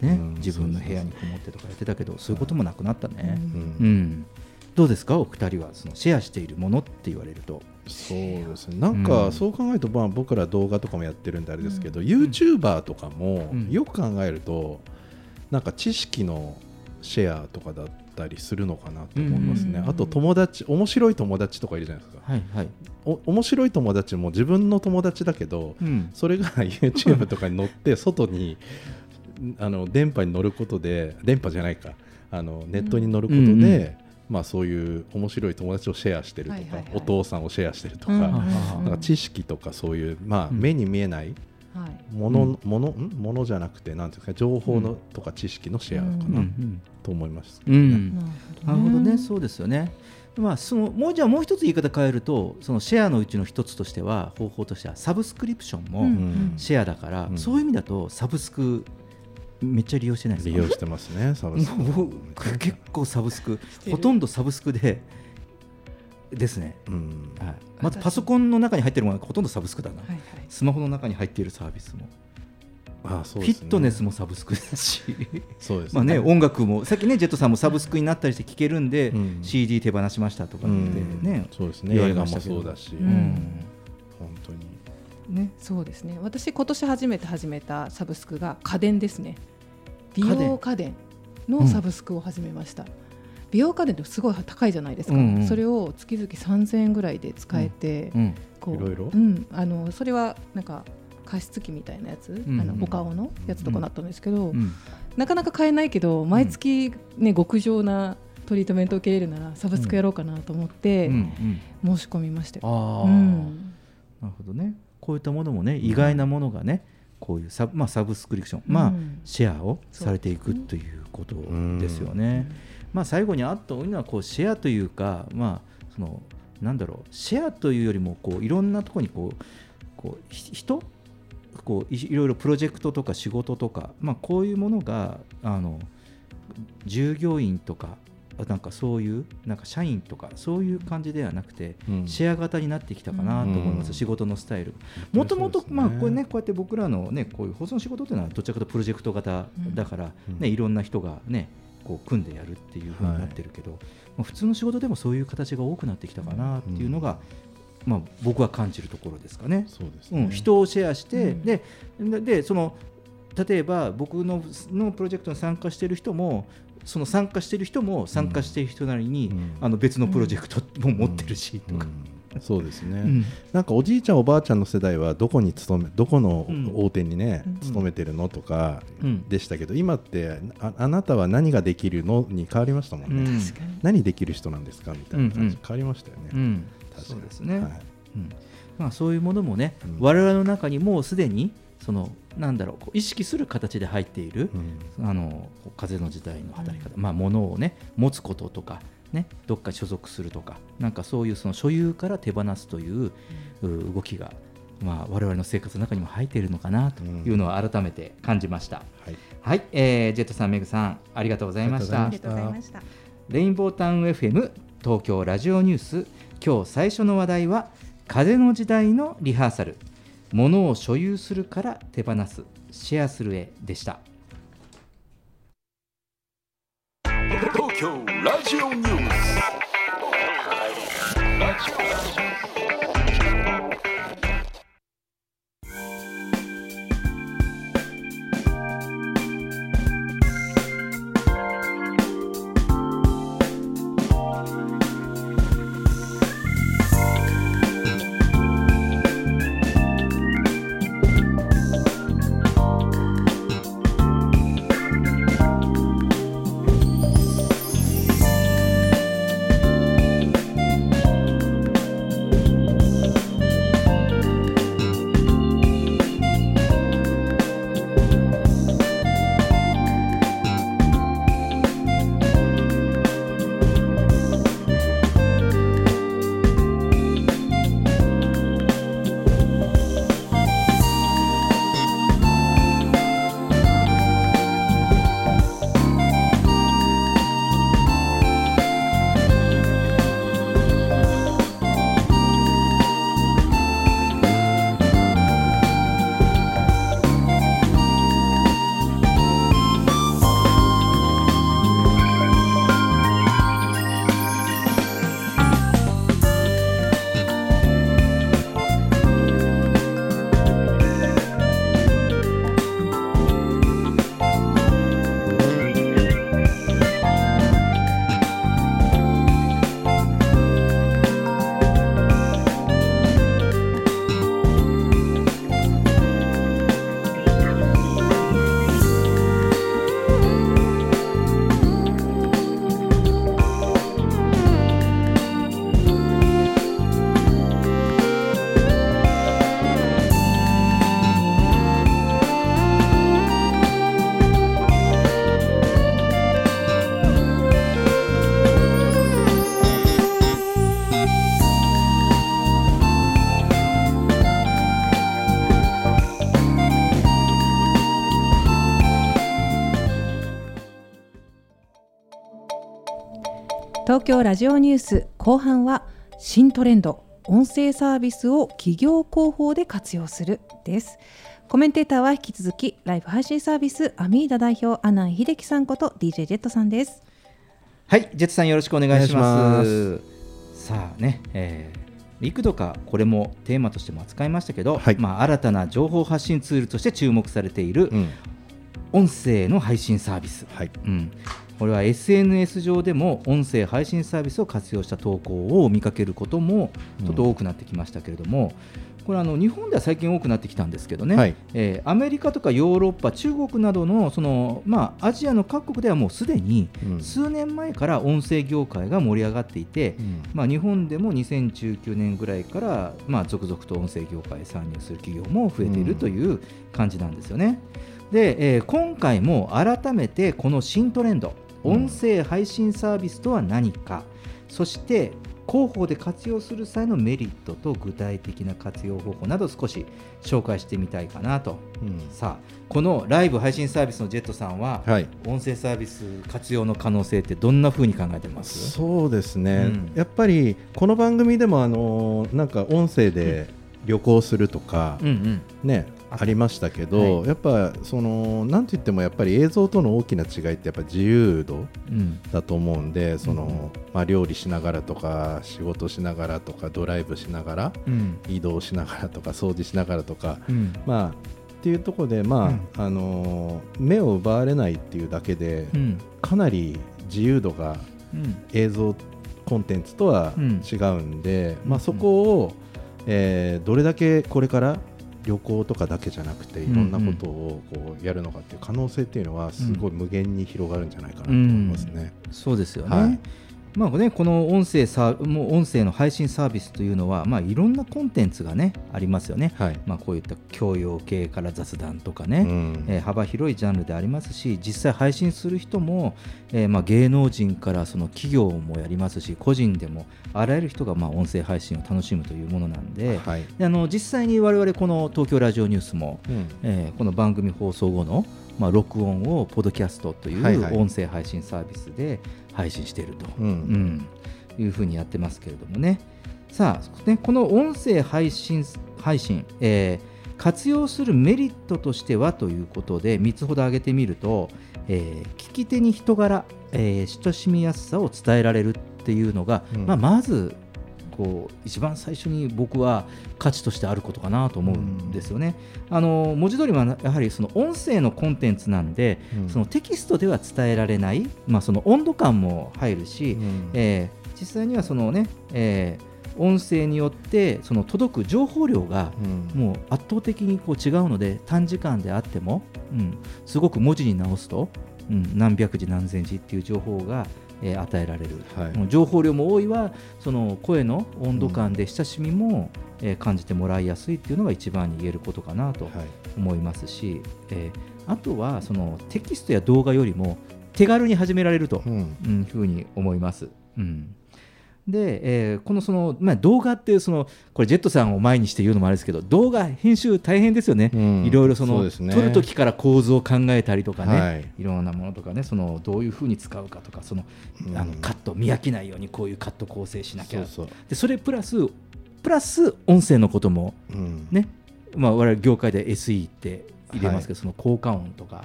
ねうん。自分の部屋にこもってとかやってたけどそういうこともなくなったね。うん。うん。どうですか？お二人はそのシェアしているものって言われると。そうですね。なんうん。かそう考えると、まあ、僕ら動画とかもやってるんであれですけど、YouTuber とかもうん。よく考えるとなんか知識のシェアとかだったりするのかなと思いますね、うん。あと友達面白い友達とかいるじゃないですか。はいはい。お面白い友達も自分の友達だけどうん。それが YouTube とかに載って 外にあの電波に乗ることで電波じゃないか。あのネットに乗ることで、うんうんまあ、そういう面白い友達をシェアしてるとか、はいはいはい。お父さんをシェアしてるとか、うんうんなんか知識とかそういう、まあ、うん。目に見えないはい。もの,、うん。ものん？ものじゃなくてなんていうんですか情報の、うん。とか知識のシェアかうな、んと思います。うん。ななるほどね、うそうですよね。まあ、そのもうじゃあもう一つ言い方変えるとそのシェアのうちの一つとしては方法としてはサブスクリプションもうん。シェアだから、うん。そういう意味だとサブスクめっちゃ利用してないですか？利用してますね、サブスク。僕結構サブスクほとんどサブスクでですね、うん。はい、まずパソコンの中に入ってるものがほとんどサブスクだな、はいはい。スマホの中に入っているサービスもあそうですね。フィットネスもサブスクですし。そうですまあね音楽もさっきねジェットさんもサブスクになったりして聴けるんで、うん。CD 手放しましたとかうってん。ね、そうですね。言われ映画もそうだし、うん。本当に。ね。そうですね。私今年初めて始めたサブスクが家電ですね。美容家電のサブスクを始めました、美容家電ってすごい高いじゃないですか、うんうん。それを月々3000円ぐらいで使えて、うん。こういろいろ？うん、あのそれはなんか加湿器みたいなやつ、ん。あのお顔のやつとかなったんですけど、うん。なかなか買えないけど毎月、ね極上なトリートメントを受けれるならサブスクやろうかなと思って申し込みましたなるほどね。こういったものもね意外なものがねこういうサ,、まあ、サブスクリプション、まあうん。シェアをされていくということですよね。まあ、最後にあったのはこうシェアというか、まあ、そのなんだろう。シェアというよりもこういろんなところにこうこうひ人こういいろいろプロジェクトとか仕事とか、まあ、こういうものがあの従業員とかなんかそういうなんか社員とかそういう感じではなくて、うん。シェア型になってきたかなと思います、うん。仕事のスタイル。当もともとまあこれねこうやって僕らのねこういう保存仕事っていうのはどちらかというとプロジェクト型だから、うん。ねいろんな人がねこう組んでやるっていう風になってるけど、まあ普通の仕事でもそういう形が多くなってきたかなっていうのが、まあ僕は感じるところですかね。そうですね、うん、人をシェアして、うん。でででその例えば僕ののプロジェクトに参加している人もその参加している人も参加している人なりに、うん。あの別のプロジェクトも持ってるしとか、うんそうですね、うん。なんかおじいちゃんおばあちゃんの世代はどこに勤めどこのうん。大手にね、うん。勤めてるのとかうん。でしたけど、今ってああなたは何ができるのに変わりましたもんね、うん。確かに。何できる人なんですかみたいな感じ、うんうん。変わりましたよね、うん確かにそうですね、はい。うん。まあ、そういうものもね、うん。我々の中にもうすでにそのなんだろうこう意識する形で入っている、うん。あの風の時代の働き方、まあ、物をね持つこととか、ね、どっか所属するとかなんかそういうその所有から手放すという,、う動きが、まあ、我々の生活の中にも入っているのかなというのを改めて感じました。はい。はい、えージェットさん、メグさん、ありがとうございました。ありがとうございま。ありがとうございました。レインボータウン FM 東京ラジオニュース今日最初の話題は風の時代のリハーサル。物を所有するから手放す。シェアするへでした。東京ラジオニュース。東京ラジオニュース後半は新トレンド音声サービスを企業広報で活用するです。コメンテーターは引き続きライブ配信サービスアミーダ代表阿南秀樹さんこと DJ ジェットさんです。はい、ジェットさんよろしくお願いします。さあね、えー幾度かこれもテーマとしても扱いましたけど、はい。まあ、新たな情報発信ツールとして注目されているうん。音声の配信サービス、はい。うん、これは SNS 上でも音声配信サービスを活用した投稿を見かけることもちょっと多くなってきましたけれども、これあの日本では最近多くなってきたんですけどね、はい。えーアメリカとかヨーロッパ、中国などのその、まあ、アジアの各国ではもうすでにうん。数年前から音声業界が盛り上がっていて、うん。まあ、日本でも2019年ぐらいから、まあ、続々と音声業界へ参入する企業も増えているという感じなんですよね。で、えー今回も改めてこの新トレンド、うん音声配信サービスとは何か、そして広報で活用する際のメリットと具体的な活用方法など少し紹介してみたいかなと、うん。さあこのライブ配信サービスのジェットさんは、はい。音声サービス活用の可能性ってどんな風に考えてます？そうですね、うん。やっぱりこの番組でもあのなんか音声で旅行するとか、うんうん。ねありましたけど、はい。やっぱそのなんといってもやっぱり映像との大きな違いってやっぱ自由度うん。だと思うんでその、まあ、料理しながらとか仕事しながらとかドライブしながらうん。移動しながらとか掃除しながらとか、うん。まあっていうところで、まああのー目を奪われないっていうだけで、うん。かなり自由度がうん。映像コンテンツとはうん。違うんで、うん。まあ、そこを、えーどれだけこれから旅行とかだけじゃなくていろんなことをこうやるのかっていう可能性っていうのはすごい無限に広がるんじゃないかなと思いますね。そうですよね。はいまあね、この音声さもう音声の配信サービスというのは、まあ、いろんなコンテンツが、ね、ありますよね、はい。まあ、こういった教養系から雑談とかね、うん。えー幅広いジャンルでありますし実際配信する人も、えーまあ、芸能人からその企業もやりますし個人でもあらゆる人がまあ音声配信を楽しむというものなんで、はい。であの実際に我々この東京ラジオニュースも、うん。えーこの番組放送後の、まあ、録音をポッドキャストといはいはい。う音声配信サービスで配信していると、うん。うん。いうふうにやってますけれどもね。さあねこの音声配信配信、えー活用するメリットとしてはということで3つほど挙げてみると、えー聞き手に人柄、えー親しみやすさを伝えられるっていうのが、うん。まあ、まずこう一番最初に僕は価値としてあることかなと思うんですよね。あの文字通りはやはりその音声のコンテンツなんで、うん。そのテキストでは伝えられない、まあ、その温度感も入るし、うん。えー実際にはそのね、えー音声によってその届く情報量がうん。もう圧倒的にこう違うので短時間であっても、うん、すごく文字に直すと、うん、何百字何千字っていう情報が、えー与えられる、はい。情報量も多いはその声の温度感で親しみも、えー感じてもらいやすいっていうのが一番に言えることかなとはい。思いますし、えーあとはそのテキストや動画よりも手軽に始められると、うん。うん、ふうに思います。うんで、えーこのその、まあ、動画っていうそのこれジェットさんを前にして言うのもあれですけど動画編集大変ですよね、うん。いろいろそのね。撮る時から構図を考えたりとかね、はい。い、ろんなものとかね。そのどういうふうに使うかとかその、うん。あのカット見飽きないようにこういうカット構成しなきゃ。そでそれプラスプラス音声のこともうん。ね、まあ、我々業界で SE って入れますけど、その効果音とか、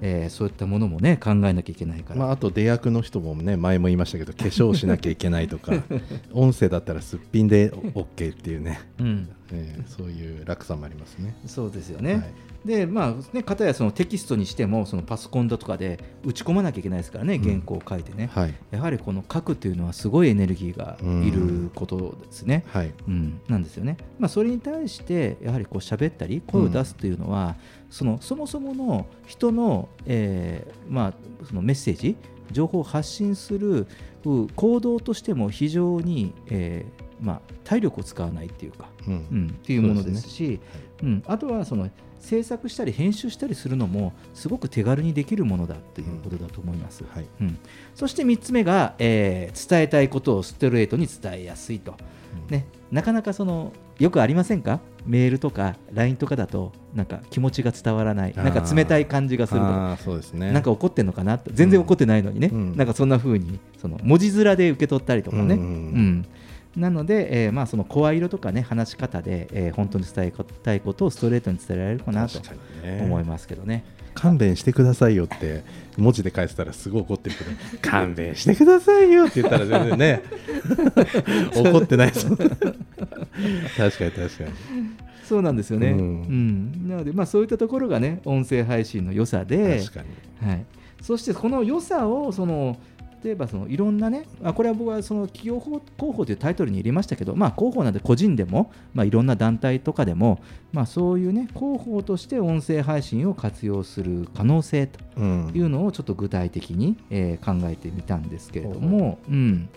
えーそういったものもね考えなきゃいけないから、まあ、あと出役の人もね前も言いましたけど化粧しなきゃいけないとか 音声だったらすっぴんで OK っていうね、うん、えーそういう落差もありますね。そうですよね。はいでまあね、かたやそのテキストにしてもそのパソコンだとかで打ち込まなきゃいけないですからね、うん原稿を書いてね、はいやはりこの書くというのはすごいエネルギーがいることですね。はいうん、なんですよね。まあ、それに対してやはりこう喋ったり声を出すというのは、そのそもそもの人の,、えーまあ、そのメッセージ情報を発信するう行動としても非常に、えーまあ、体力を使わないっていうか、うん。うん、っていうものですしうん、あとはその制作したり編集したりするのもすごく手軽にできるものだということだと思います。はい。うん、そして3つ目が、えー伝えたいことをストレートに伝えやすいと、ね、なかなかそのよくありませんか？メールとか LINE とかだとなんか気持ちが伝わらない。なんか冷たい感じがするとあーそうですね。なんか怒ってんのかな？全然怒ってないのにね、うん。なんかそんな風にその文字面で受け取ったりとかね、うんうん。うんなので、えーまあ、その声色とかね話し方で、えー本当に伝えたいことをストレートに伝えられるかなと思いますけどね。勘弁してくださいよって文字で返せたらすごい怒ってる。け ど勘弁してくださいよって言ったら全然ね 怒ってない確かに確かに。そうなんですよね、ううんん。なので、まあ、そういったところがね音声配信の良さで。確かに。はい、そしてこの良さをその例えばそのいろんなねあこれは僕はその企業広報というタイトルに入れましたけど、まあ、広報なんで個人でも、まあ、いろんな団体とかでも、まあ、そういうね広報として音声配信を活用する可能性とうん。いうのをちょっと具体的に、えー考えてみたんですけれども、うん。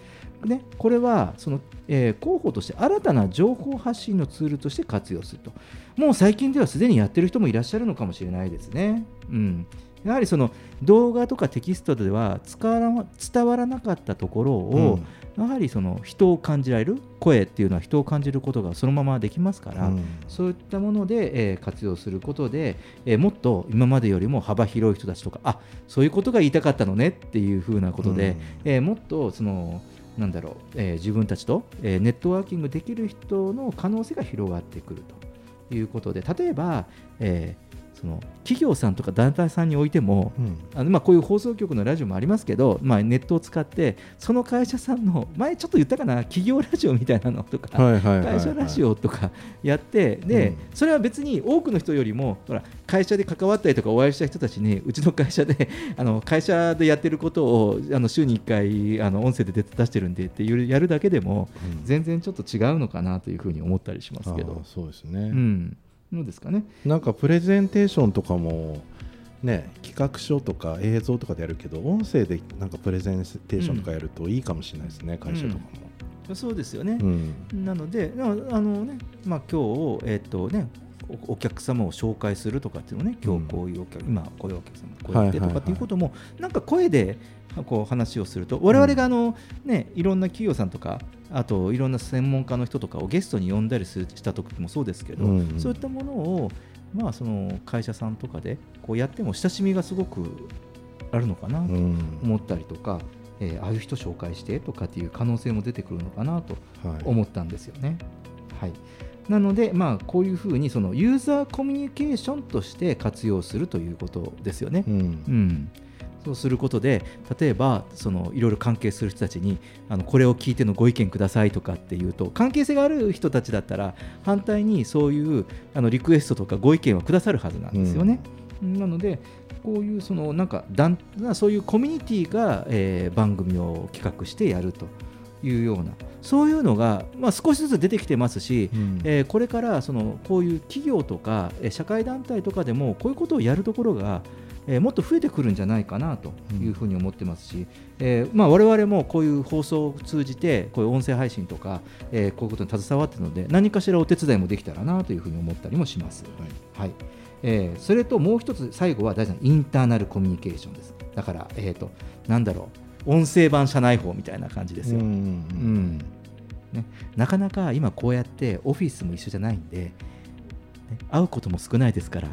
ね、これはその、えー広報として新たな情報発信のツールとして活用すると。もう最近ではすでにやってる人もいらっしゃるのかもしれないですね。うんやはりその動画とかテキストでは伝わらなかったところを、やはりその人を感じられる声っていうのは人を感じることがそのままできますから、うん。そういったもので、えー活用することで、えーもっと今までよりも幅広い人たちとかあそういうことが言いたかったのねっていうふうなことで、えーもっとそのなんだろう、えー自分たちと、えーネットワーキングできる人の可能性が広がってくるということで例えば、えーその企業さんとか団体さんにおいても、うん。あのまあ、こういう放送局のラジオもありますけど、まあ、ネットを使ってその会社さんの前ちょっと言ったかな企業ラジオみたいなのとか、会社ラジオとかやってで、うん。それは別に多くの人よりもほら会社で関わったりとかお会いした人たちに うちの会社であの会社でやってることをあの週に1回あの音声で出出してるんでってやるだけでもうん。全然ちょっと違うのかなというふうに思ったりしますけど。そうですね、うんどうですかね。なんかプレゼンテーションとかもね企画書とか映像とかでやるけど音声でなんかプレゼンテーションとかやるといいかもしれないですね、会社とかも、そうですよね。うんなので、なあのね、まあ今日えっ、とね。おお客様を紹介するとかっていうのね、今日こういうお客、今こういうお客様こうやってとかっていうことも、なんか声でこう話をすると、我々があの、ね、いろんな企業さんとか、あといろんな専門家の人とかをゲストに呼んだりするした時もそうですけど、うんうん。そういったものを、まあ、その会社さんとかでこうやっても親しみがすごくあるのかなとうん。思ったりとか、えーああいう人紹介してとかっていう可能性も出てくるのかなとはい。思ったんですよね。はい、なので、まあ、こういうふうにそのユーザーコミュニケーションとして活用するということですよね。うんうんそうすることで例えばそのいろいろ関係する人たちにあのこれを聞いてのご意見くださいとかっていうと関係性がある人たちだったら反対にそういうあのリクエストとかご意見はくださるはずなんですよね。なのでこういうそのなんか団そういうコミュニティが、えー番組を企画してやるというようなそういうのが、まあ、少しずつ出てきてますし、うん。えーこれからそのこういう企業とか、えー社会団体とかでもこういうことをやるところが、えーもっと増えてくるんじゃないかなというふうに思ってますし、えーまあ、我々もこういう放送を通じてこういう音声配信とか、えーこういうことに携わっているので何かしらお手伝いもできたらなというふうに思ったりもします。はい。えーそれともう一つ最後は大事なインターナルコミュニケーションです。だから、えー、となんだろう音声版社内法みたいな感じですよ。うんうんね、なかなか今こうやってオフィスも一緒じゃないんで、ね。会うことも少ないですから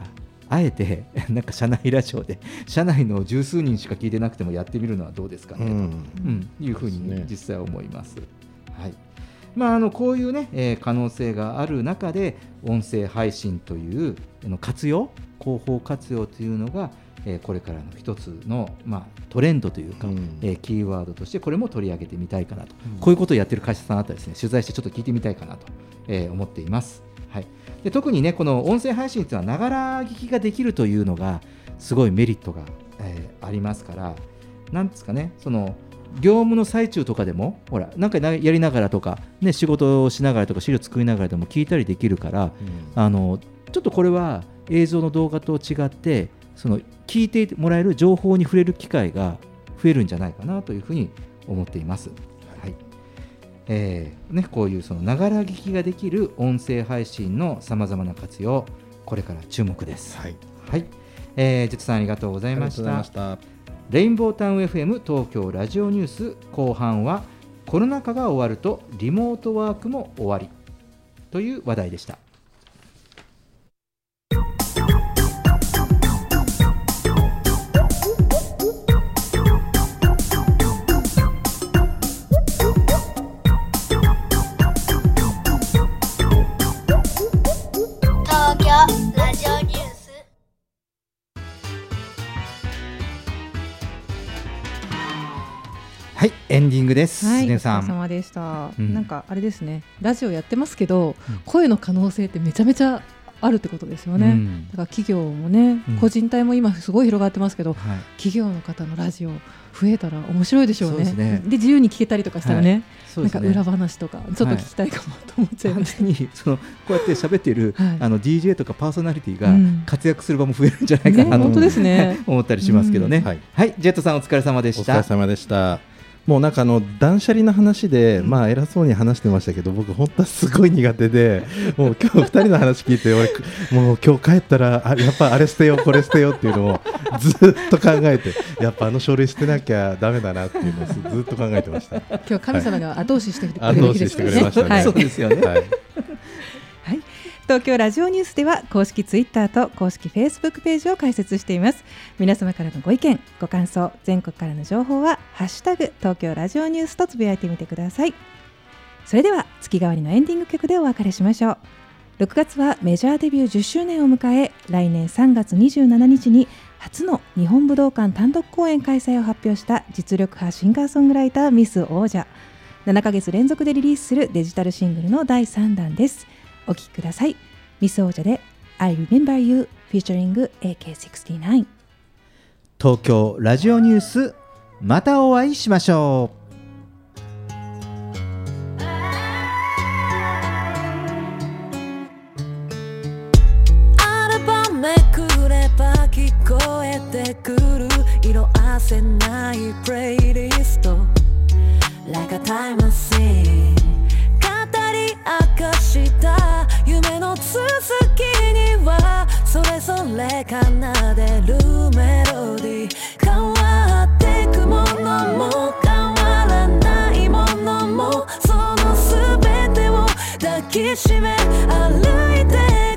あえて なんか社内ラジオで社内の十数人しか聞いてなくてもやってみるのはどうですかね、うん。と、うん。いうふうに実際は思います。はい。まあ、あのこういう、ねえー可能性がある中で音声配信というあの活用広報活用というのが、えーこれからの一つの、まあ、トレンドというか、うん。えーキーワードとしてこれも取り上げてみたいかなと、こういうことをやってる会社さんあったらですね取材してちょっと聞いてみたいかなと、えー思っています。はい、で特にねこの音声配信というのはながら聞きができるというのがすごいメリットが、えーありますからなんですかねその業務の最中とかでもほらなんかやりながらとか、ね、仕事をしながらとか資料作りながらでも聞いたりできるからあのちょっとこれは映像の動画と違ってその聞いてもらえる情報に触れる機会が増えるんじゃないかなというふうに思っています。はいえーね、こういうそのながら聞きができる音声配信のさまざまな活用これから注目です。はいはいえー、ジェさんありがとうございましありがとうごたざいましたレインボータウン FM 東京ラジオニュース後半はコロナ禍が終わるとリモートワークも終わりという話題でした。はい、エンディングです。はい、おねさん。疲れ様でした、うん。なんかあれですね。ラジオやってますけど、声の可能性ってめちゃめちゃあるってことですよね、うん。だから企業もね、うん。個人体も今すごい広がってますけどはい、企業の方のラジオ増えたら面白いでしょうね。ですね。自由に聞けたりとかしたらね,、そうですね。なんか裏話とかちょっと聞きたいかもと思っちゃいました、完全にそのこうやって喋ってる、はい。あの DJ とかパーソナリティがうん。活躍する場も増えるんじゃないかなと、ね本当ですね。思ったりしますけどね、うん。はい、ジェットさんお疲れ様でした。お疲れ様でしたもうなんかあの断捨離の話で、まあ偉そうに話してましたけど僕本当はすごい苦手でもう今日2人の話聞いて俺もう今日帰ったらあやっぱあれ捨てようこれ捨てようっていうのをずっと考えてやっぱあの書類捨てなきゃダメだなっていうのをずっと考えてました。今日神様が後押ししてくれ後る押しして日ですからくれましたね、はい。そうですよね。はい東京ラジオニュースでは公式ツイッターと公式フェイスブックページを開設しています。皆様からのご意見ご感想全国からの情報はハッシュタグ東京ラジオニュースとつぶやいてみてください。それでは月替わりのエンディング曲でお別れしましょう。6月はメジャーデビュー10周年を迎え来年3月27日に初の日本武道館単独公演開催を発表した実力派シンガーソングライターミス王者。7ヶ月連続でリリースするデジタルシングルの第3弾です。お聴きください。ミス王者で I Remember You featuring AK69 東京ラジオニュースまたお会いしましょう。色あせないプレイリスト。Like a time machine 語り明かした夢の続きにはそれぞれ奏でるメロディ変わってくものも変わらないものもその全てを抱きしめ歩いて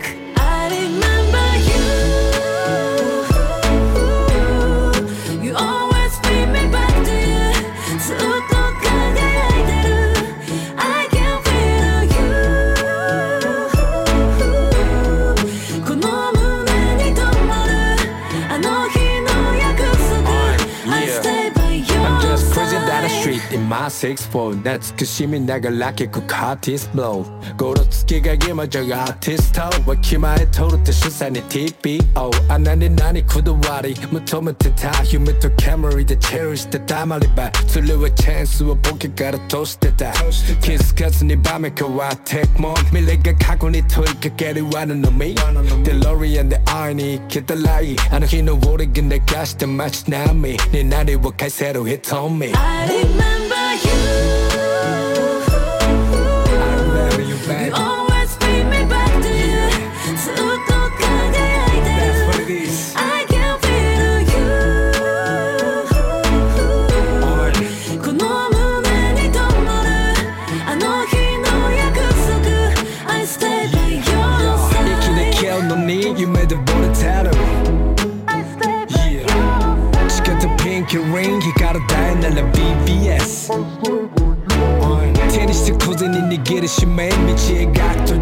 six four. That's cause me nigga like a could cut his blow. Go to skiga jaga jug artist to what kima I told the shoes and the TP Oh Anani Nani Kudawari Mutoma Tita human to camera the cherish the time I live to live a chance to a book you gotta toast it down Kiss cuts in the bamika why take more. Me like a cacony to get it one on me. The lorry and the irony get the lie. And he no worry in the cash the match now me. Ni nani what I said hit on me you. 光るダイなら BBS 手にして小銭握りしめ道描く